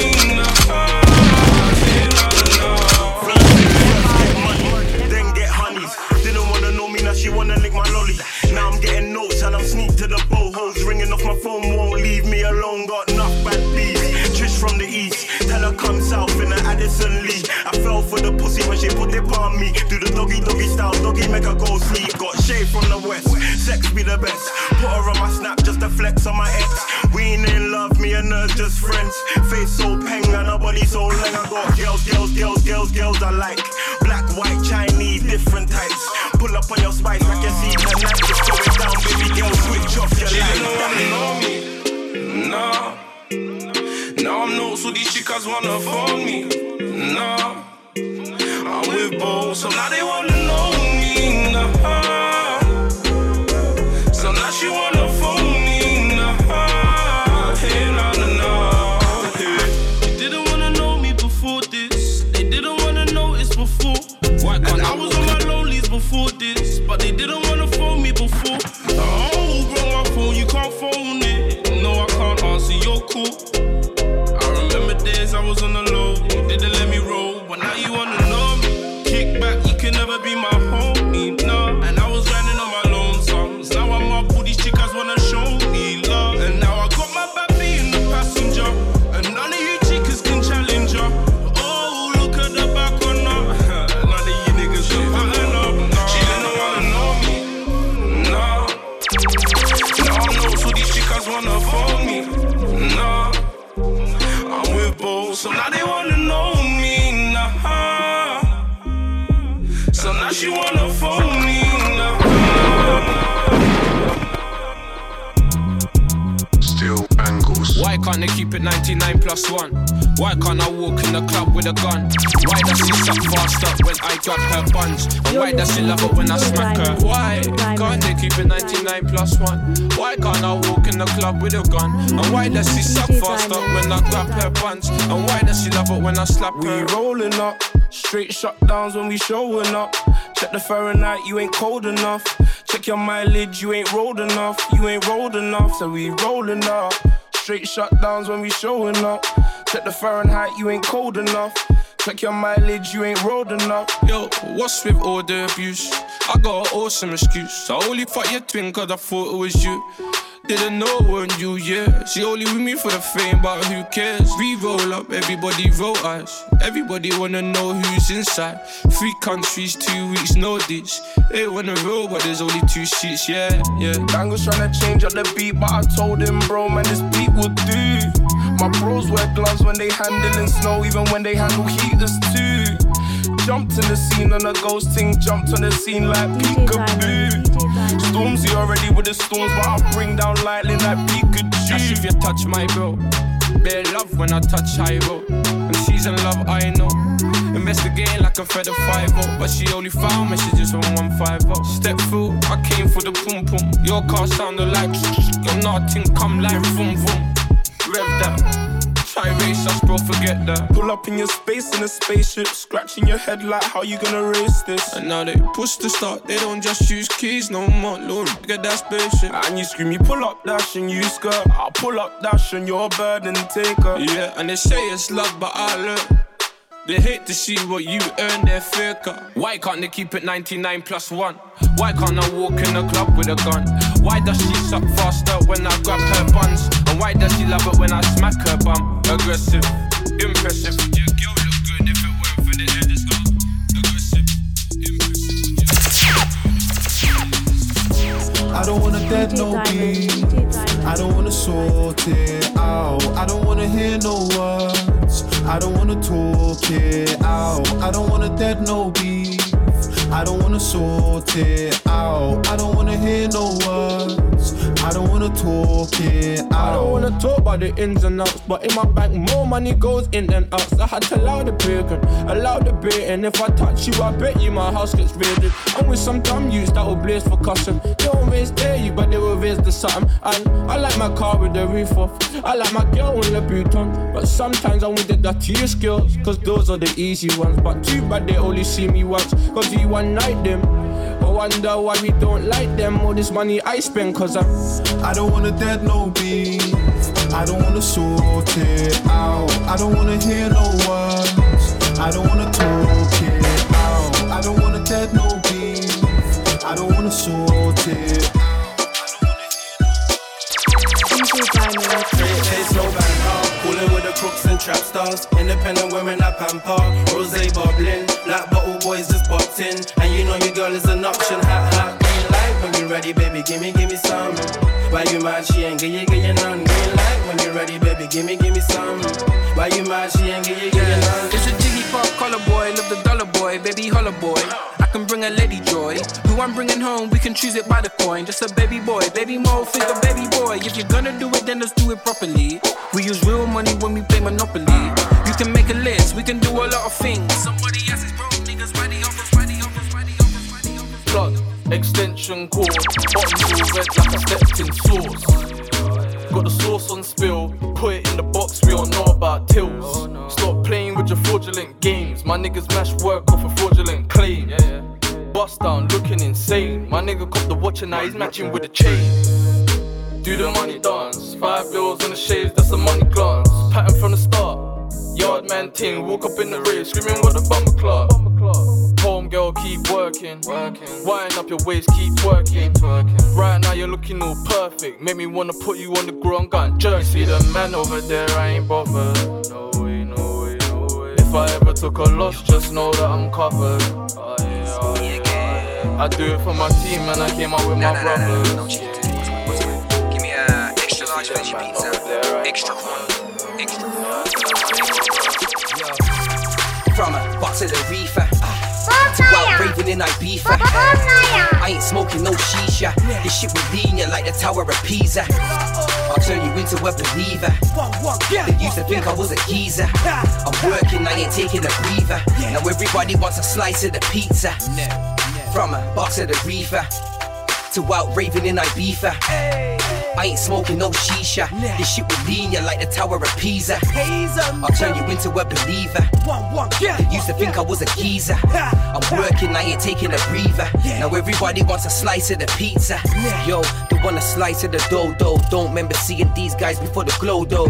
Then get honeys. Didn't wanna know me, now she wanna lick my lolly. Now I'm getting notes and I'm sneak to the bohos. Ringing off my phone, won't leave me alone. Got enough bad bees. Trish from the east. Tell her come south in the Addison Lee. I fell for the pussy when she put it on me. Do the doggy doggy style, doggy make her go sleep. Got shade from the west. Sex be the best. Put her on my snap just to flex on my ex. We ain't in love, me and her just friends. Face so peng and her body so long. I got girls, girls, girls, girls, girls I like. Black, white, Chinese, different types. Pull up on your spice, I can see her night just going down. Baby girl, switch off your She light. didn't wanna know me, no. Now I'm not so these chicas wanna phone me, no. I'm with both, so now they wanna know 59 plus one. Why can't I walk in the club with a gun? Why does she suck faster when I got her buns? And why does she love it when I smack her? Why can't they keep it 99 plus one? Why can't I walk in the club with a gun? And why does she suck faster when I grab her buns? And why does she love it when I slap her? We rolling up. Straight shutdowns when we showing up. Check the Fahrenheit, you ain't cold enough. Check your mileage, you ain't rolled enough. You ain't rolled enough, so we rolling up. Straight shutdowns when we showing up. Check the Fahrenheit, you ain't cold enough. Check your mileage, you ain't rolled enough. Yo, what's with all the abuse? I got an awesome excuse. I only fuck your twin cause I thought it was you. Didn't know it weren't you, yeah. She only with me for the fame, but who cares? We roll up, everybody roll us. Everybody wanna know who's inside. Three countries, two weeks, notice. They wanna roll, but there's only two seats, yeah, yeah. Dangle's tryna change up the beat, but I told him, bro, man, this beat will do. My bros wear gloves when they handling snow, even when they handle heaters too. Jumped in the scene on a ghost thing, jumped on the scene like peekaboo. Stormzy already with the storms, but I bring down lightning like Pikachu. That's if you touch my bro. Bare love when I touch high road. And she's in love, I know. investigating like a Fed of 5 But she only found messages on 150. Step through, I came for the pum pum. Your car sounded like your nothing come like vroom vroom. Rev that. Try race us, bro, forget that. Pull up in your space in a spaceship, scratching your head like how you gonna race this? And now they push the start, they don't just use keys no more. Lord, get that spaceship. And you scream, you pull up, dash, and you skirt. I'll pull up, dash, and you're a burden taker. Yeah, and they say it's love, but I learn. They hate to see what you earn, they're faker. Why can't they keep it 99 plus 1? Why can't I walk in the club with a gun? Why does she suck faster when I grab her buns? And why does she love it when I smack her bum? Aggressive, impressive. Your girl look good if it weren't for the head as well. Aggressive, impressive. I don't wanna dead no beat. I don't wanna sort it out. I don't wanna hear no words. I don't wanna talk it out. I don't wanna dead no beef. I don't wanna sort it out. I don't wanna hear no words. I don't wanna talk it out. I don't wanna talk about the ins and outs, but in my bank more money goes in than out. So I had to allow the bacon, allow the bait, and if I touch you, I bet you my house gets raided. I'm with some dumb youths that will blaze for custom. They won't raise dare you, but they will raise the something. And I like my car with the roof off. I like my girl with the boot on, but sometimes I want the dirty skills, cause those are the easy ones. But too bad they only see me once, cause you one night them. I wonder why we don't like them. All this money I spend, cause I'm. I don't wanna dead no beef. I don't wanna sort it out. I don't wanna hear no words. I don't wanna talk it out. I don't wanna dead no beef. I don't wanna sort it out. Crooks and trap stars. Independent women that pamper. Rose bubbling. Black bottle boys just boxed in. And you know your girl is an option. Hat, hat, green light. When you ready, baby, gimme, gimme some. Why you mad? She ain't get you, get you none. Green light. When you ready, baby, gimme, gimme some. Why you mad? She ain't get you, get you none. A pop color boy. Love the dollar boy. Baby, holla boy I can bring a lady joy. Who I'm bringing home, we can choose it by the coin. Just a baby boy, baby mo, think a baby boy. If you're gonna do it, then let's do it properly. We use real money when we play Monopoly. You can make a list, we can do a lot of things. Somebody else's bro, niggas ready office, ready office, ready office, ready office. Blood, extension cord, bottoms all red like I stepped in sauce. Got the sauce on spill, put it in the box, we all know about tills. Oh, Stop playing with your fraudulent games. My niggas mash work off a fraudulent claim. Bust down, looking insane. My nigga cop the watch and now he's matching with the chain. Do the money dance, five bills on the shades, that's a money glance. Pattern from the start. Yard man ting, walk up in the rave, screaming what a bummer clock. Home girl, keep working. Wind up your waist, keep working. Right now you're looking all perfect. Make me wanna put you on the ground, gun jerk. See the man over there, I ain't bothered. No way, no way, no way. If I ever took a loss, just know that I'm covered. Oh, yeah, oh, yeah. Oh, I do it for my team and I came out with my brothers. Give me a extra large veggie pizza. Extra corn. Extra From a box of the reefer. Out raving in Ibiza. I ain't smoking no shisha. This shit will lean you like the Tower of Pisa. I'll turn you into a believer. They used to think I was a geezer. I'm working, I ain't taking a breather. Now everybody wants a slice of the pizza. From a box of the reefer to out raving in Ibiza. I ain't smoking no shisha. This shit will lean you like the Tower of Pisa. I'll turn you into a believer. They used to think I was a geezer. I'm working, I ain't taking a breather. Now everybody wants a slice of the pizza. Yo, they want a slice of the dough, though. Don't remember seeing these guys before the glow, though.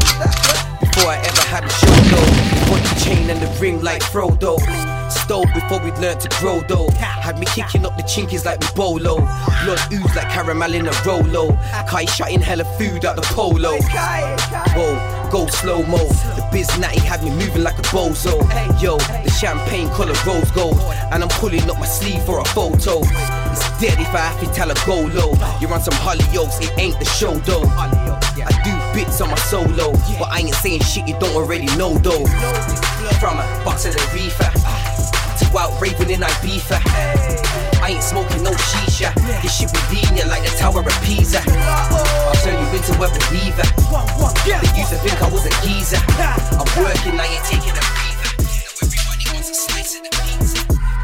Before I ever had a show, though. Before the chain and the ring like Frodo. Stole before we learned to grow though. Had me kicking up the chinkies like we bolo. Blood ooze like caramel in a rolo. Kai shutting hella food out the polo. Whoa, go slow mo. The biz natty had me moving like a bozo. Yo, the champagne color rose gold. And I'm pulling up my sleeve for a photo. It's dead if I have to tell a go low. You're on some Hollyoaks, it ain't the show though. I do bits on my solo, but I ain't saying shit you don't already know though. From a box of the reefer to out raving in Ibiza. I ain't smoking no shisha. This shit lean like the Tower of Pisa. I'll turn you into a believer. They used to think I was a geezer. I'm working, I ain't taking a breather. Now everybody wants a slice of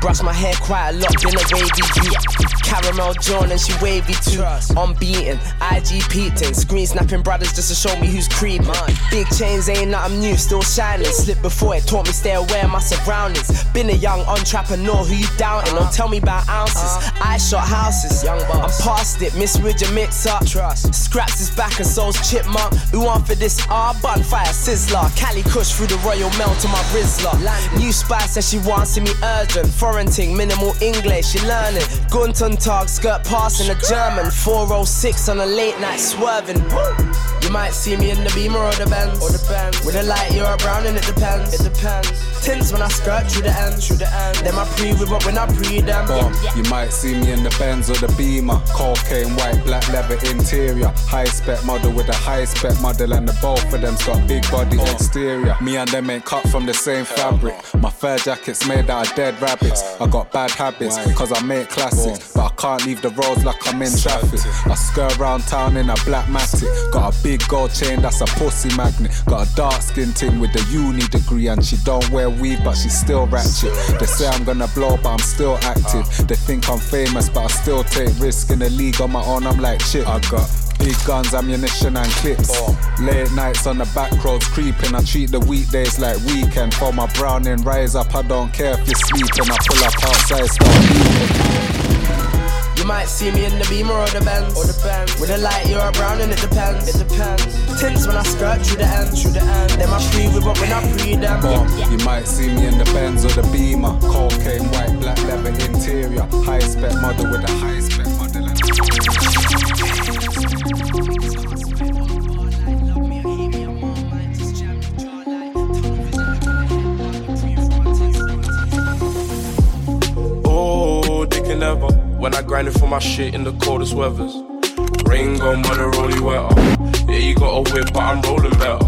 Brush my hair quite a lot, been a wavy view. Caramel John and she wavy too. Unbeaten, IG peeping, screen snapping brothers just to show me who's creeping. Big chains ain't nothing new, still shining. Slip before it taught me stay aware of my surroundings. Been a young entrepreneur who you doubting. Don't tell me about ounces. I shot houses. I'm past it, misread your mix up. Trust. Scraps his back and soul's chipmunk. Who want for this ah, R bun fire sizzler? Cali Kush through the Royal Mail to my Rizla. New spy says she wants to me urgent. Foreign ting, minimal English, she learning. Gunton tag, skirt passing a German. 406 on a late night swerving. You might see me in the Beamer or the Benz. Or the Benz. With a light, you're a brown and it depends. It depends. Tints when I skirt through the end. Through the end. Then I pre with up when I pre them. Bomb. You might see me in the Benz or the Beamer. Cocaine, white, black leather interior. High spec model with a high spec model, and the both of them's got big body exterior. Me and them ain't cut from the same fabric. My fur jacket's made out of dead rabbits. I got bad habits, cause I make classics. But I can't leave the roads like I'm in traffic. I skirt around town in a black matic. Got a big gold chain that's a pussy magnet. Got a dark skin ting with a uni degree, and she don't wear weave, but she still ratchet. They say I'm gonna blow, but I'm still active. Ah. They think I'm famous, but I still take risk in the league on my own. I'm like shit. I got Big guns, ammunition, and clips. Late nights on the back roads creeping. I treat the weekdays like weekend. For my browning, rise up. I don't care if you're sleeping. I pull up outside, start beeping. You might see me in the Beamer or the Benz. Or the Benz. With a light, you're a brown and it depends. It depends. Tints when I skirt through the end. Through the end. Then I pre with up when I pre them. Bomb. You might see me in the Benz or the Beamer. Cocaine, white, black leather interior. High spec model with a high spec model. My shit in the coldest weathers. Rain gone, but the rolly wetter. Yeah, you got a whip, but I'm rolling better.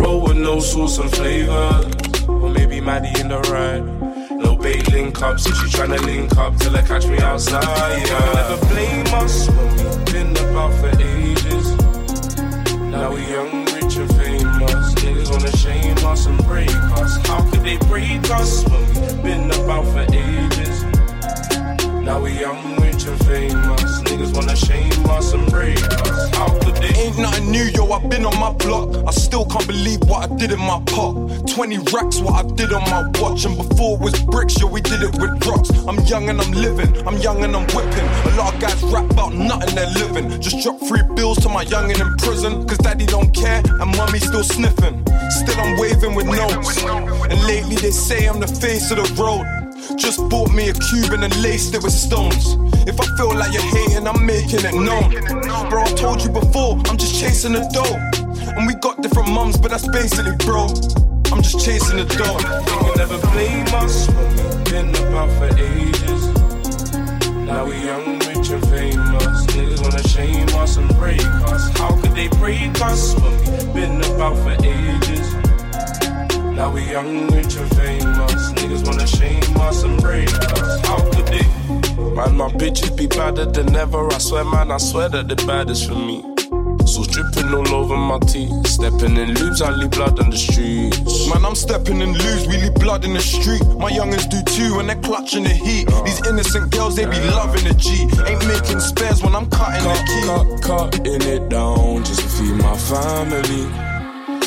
Roll with no sauce and flavors. Or maybe Maddie in the ride. No bait link up, so she tryna link up till I catch me outside. Yeah. Never blame us when we've been about for ages. Now we young, rich and famous. Niggas wanna shame us and break us. How could they break us when we've been about for ages? Now we young, rich and famous. Niggas wanna shame us and break us. How could they? Ain't nothing new, yo. I've been on my block. I still can't believe what I did in my pot. 20 racks, what I did on my watch. And before it was bricks, yo, we did it with rocks. I'm young and I'm living. I'm young and I'm whipping. A lot of guys rap about nothing they're living. Just drop three bills to my youngin' in prison. Cause daddy don't care and mommy still sniffing. Still I'm waving with notes. And lately they say I'm the face of the road. Just bought me a Cuban and laced it with stones. If I feel like you're hating, I'm making it known. Bro, I told you before, I'm just chasing the dough. And we got different mums, but that's basically, bro. I'm just chasing the dough. Can never blame us we've been about for ages. Now we young, rich and famous. Niggas wanna shame us and break us. How could they break us when we've been about for ages? Now we young, rich and famous. Niggas wanna shame us and break us. How could they? Man, my bitches be badder than ever. I swear, man, I swear that the baddest for me. So dripping all over my teeth. Stepping in loops, I leave blood on the streets. Man, I'm stepping in loose, we leave blood in the street. My youngins do too, when they're clutching the heat. Uh-huh. These innocent girls, they be loving the G. Ain't making spares when I'm cutting the key. Cut, cutting it down just to feed my family.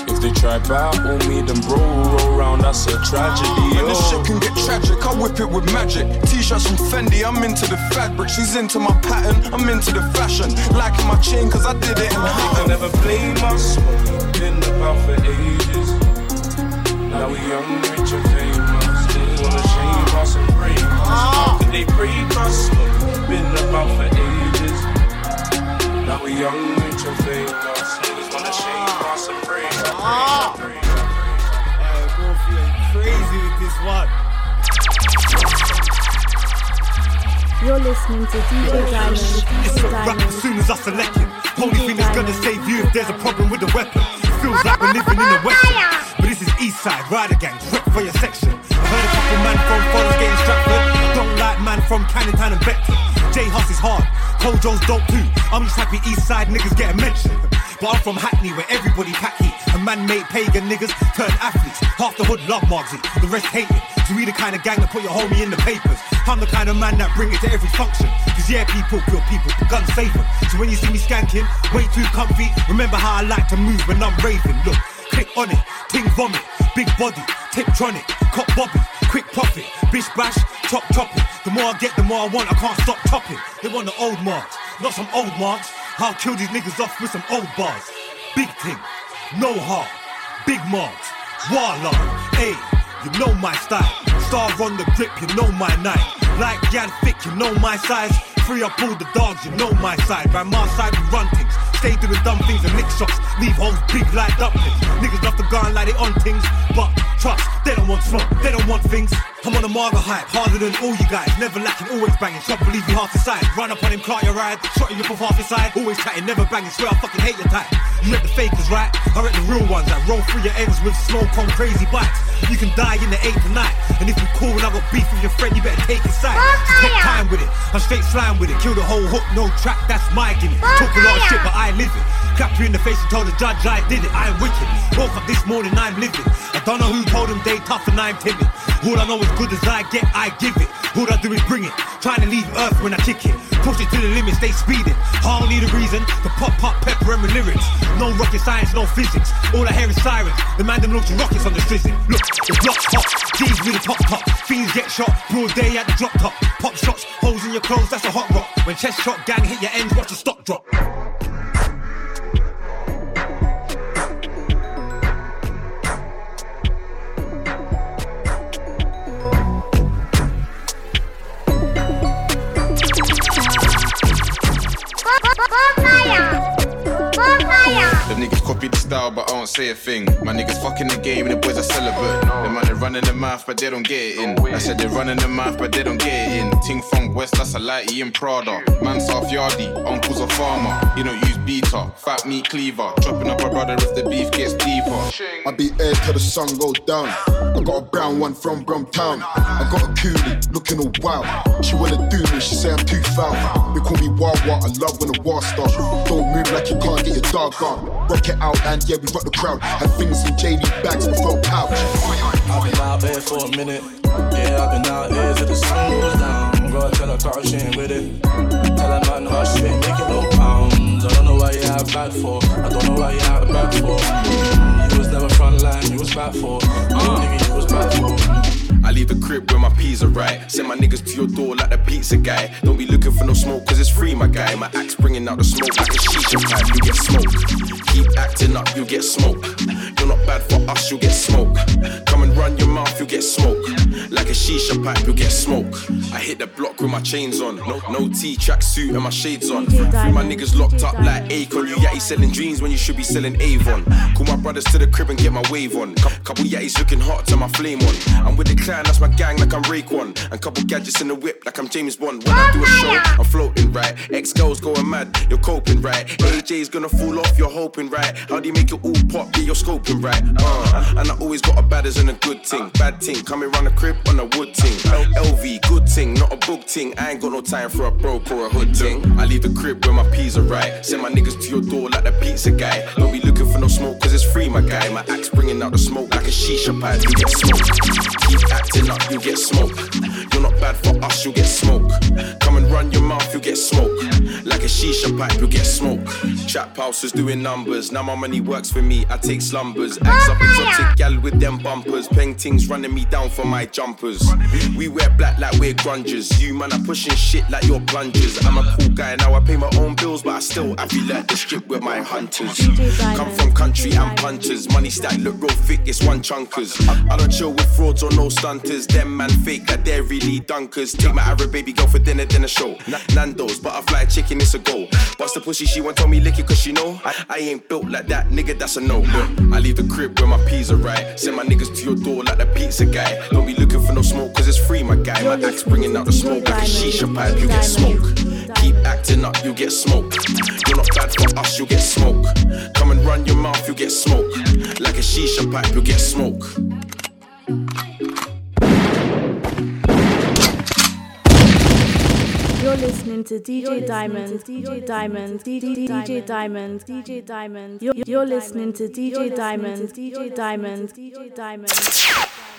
If they try to battle me, then bro, roll round, that's a tragedy. And this oh. shit can get tragic, I whip it with magic. T-shirts from Fendi, I'm into the fabric. She's into my pattern, I'm into the fashion. Liking my chain, cause I did it in They can Hatton. never blame us when we've ah. been about for ages. Now we young, rich and famous. Niggas wanna shame ah. us and break us. How could they break us when we've been about for ages? Now we young, rich and famous. Niggas wanna shame us and break us. Crazy with this one. You're listening to DJ Diamond. It's a rap as soon as I select it. Only thing that's gonna save you if there's a problem with the weapon. Feels like we're living in the western. But this is East Side, Rider Gang, rep for your section. I heard a couple man from Forest and Stratford. Don't like man from Canning and Beckton. J Hus is hard, Kojo's dope too. I'm just happy East Side niggas get a mention. But I'm from Hackney where everybody pack heat. And man made pagan niggas turn athletes. Half the hood love Margsy, the rest hate it. So we the kind of gang that put your homie in the papers. I'm the kind of man that bring it to every function. Cause yeah, people kill people, the guns them. So when you see me skanking, way too comfy, remember how I like to move when I'm raving. Look, click on it, ting vomit, big body, tiptronic, cop bobby, quick profit, bish bash, top chop it. The more I get, the more I want, I can't stop topping. They want the old marks, not some old marks. I'll kill these niggas off with some old bars. Big thing, no heart, big marks, walla, hey, you know my style. Star on the grip, you know my night. Like Jan Thick, you know my size. Free up all the dogs, you know my side. By my side, we run things. Stay the dumb things and lick shots. Leave holes big like dumplings. Niggas love to go and like they on things. But trust, they don't want smoke, they don't want things. I'm on a Marga hype, harder than all you guys. Never lacking, always banging. Shot believe you half the side. Run up on him, clout your ride. Shot him off half his side. Always chatting, never banging. Swear I fucking hate your type. You let the fakers, right? I read the real ones that roll through your ends with smoke on crazy bikes. You can die in the eighth night. And if you cool and I got beef with your friend, you better take his side. Take time with it. I'm straight slime with it. Kill the whole hook, no track, that's my gimmick. Talk a lot of shit, but I live it. Clap you in the face and told the judge I did it. I am wicked. Woke up this morning, I'm living. I don't know who told him they tough and I'm timid. All I know is good as I get, I give it. All I do is bring it. Trying to leave Earth when I kick it. Push it to the limit, stay speeding. Need a reason to pop, pop, pepper and my lyrics. No rocket science, no physics. All I hear is sirens. The man them launching rockets on the strizzy. Look, the block's hot. G's with the top top. Fiends get shot. Broad day at the drop top. Pop shots, holes in your clothes, that's a hot rock. When chest shot gang hit your ends, watch the stock drop. 我发芽，我发芽。The niggas copy the style, but I don't say a thing. My niggas fucking the game, and the boys are celibate. The man they running the mouth, but they don't get it in. I said they running the mouth, but they don't get it in. Ting Fong West, that's a lighty in Prada. Man South Yardy, uncle's a farmer. You don't use beta, fat meat cleaver. Chopping up a brother if the beef gets deeper. I be air till the sun go down. I got a brown one from Brumtown. I got a coolie looking all wild. She wanna do me, she say I'm too foul. They call me Wild Wild, I love when the war starts. Don't move like you can't get your dog on. Rock it out and yeah, we rock the crowd. Had things in JD bags before pouch. I've been out here for a minute. Yeah, I've been out here till the sun goes down. Bro, tell her car she ain't with it. Tell her man hush, she ain't making no pounds. I don't know why you have bad for. I don't know why you have bad for. You was never front line, you was back for. Uh. Nigga, you was back for. I leave the crib where my peas are right. Send my niggas to your door like the pizza guy. Don't be looking for no smoke, cause it's free, my guy. My axe bringing out the smoke like a shisha pipe. You get smoke. Keep acting up, you get smoke. You're not bad for us, you get smoke. Come and run your mouth, you get smoke. Like a shisha pipe, you get smoke. I hit the block with my chains on. No, no T track suit and my shades on. Three my niggas locked up like Akon. You yatty selling dreams when you should be selling Avon. Call my brothers to the crib and get my wave on. Cou- Couple yatties looking hot, turn my flame on. I'm with the that's my gang like I'm Raekwon. And couple gadgets in the whip like I'm James Bond. When I do a show, I'm floating right. Ex girls going mad, you're coping right. AJ's gonna fall off, you're hoping right. How do you make it all pop? Yeah, you're scoping right. Uh, and I always got a bad as in a good thing. Bad thing, coming round the crib on a wood ting. LV, good ting, not a book ting. I ain't got no time for a broke or a hood ting. I leave the crib where my peas are right. Send my niggas to your door like the pizza guy. Don't be looking for no smoke, cause it's free, my guy. My axe bringing out the smoke like a shisha pipe. You get smoke. Keep acting up, you get smoke. You're not bad for us, you get smoke. Come and run your mouth, you get smoke. Like a shisha pipe, you get smoke. Trap houses doing numbers. Now my money works for me, I take slumbers. Axe up exotic gal with them bumpers. Paintings running me down for my jumpers. We wear black like we're grungers. You man are pushing shit like you're plungers. I'm a cool guy, now I pay my own bills, but I still I feel like the strip with my hunters. Come from country and punters. Money stack look real thick, it's one chunkers. I don't chill with frauds or no stunters. Them man fake like they're really dunkers. Take my Arab baby girl for dinner, dinner show. Na- Nando's, butterfly chicken, it's a go. Bust the pussy, she won't tell me lick it cause she know I, I ain't built like that, nigga, that's a no. Look, I leave the crib where my peas are right. Send my niggas to your door like the pizza guy. Don't be looking for no smoke cause it's free, my guy. My axe bringing out the smoke like a shisha pipe, you get smoke. Keep acting up, you get smoke. You're not bad for us, you get smoke. Come and run your mouth, you get smoke. Like a shisha pipe, you get smoke. You're listening to DJ Diamond, DJ Diamond, DJ Diamond, DJ Diamond. You're, listening to DJ Diamond, DJ Diamond, DJ Diamond.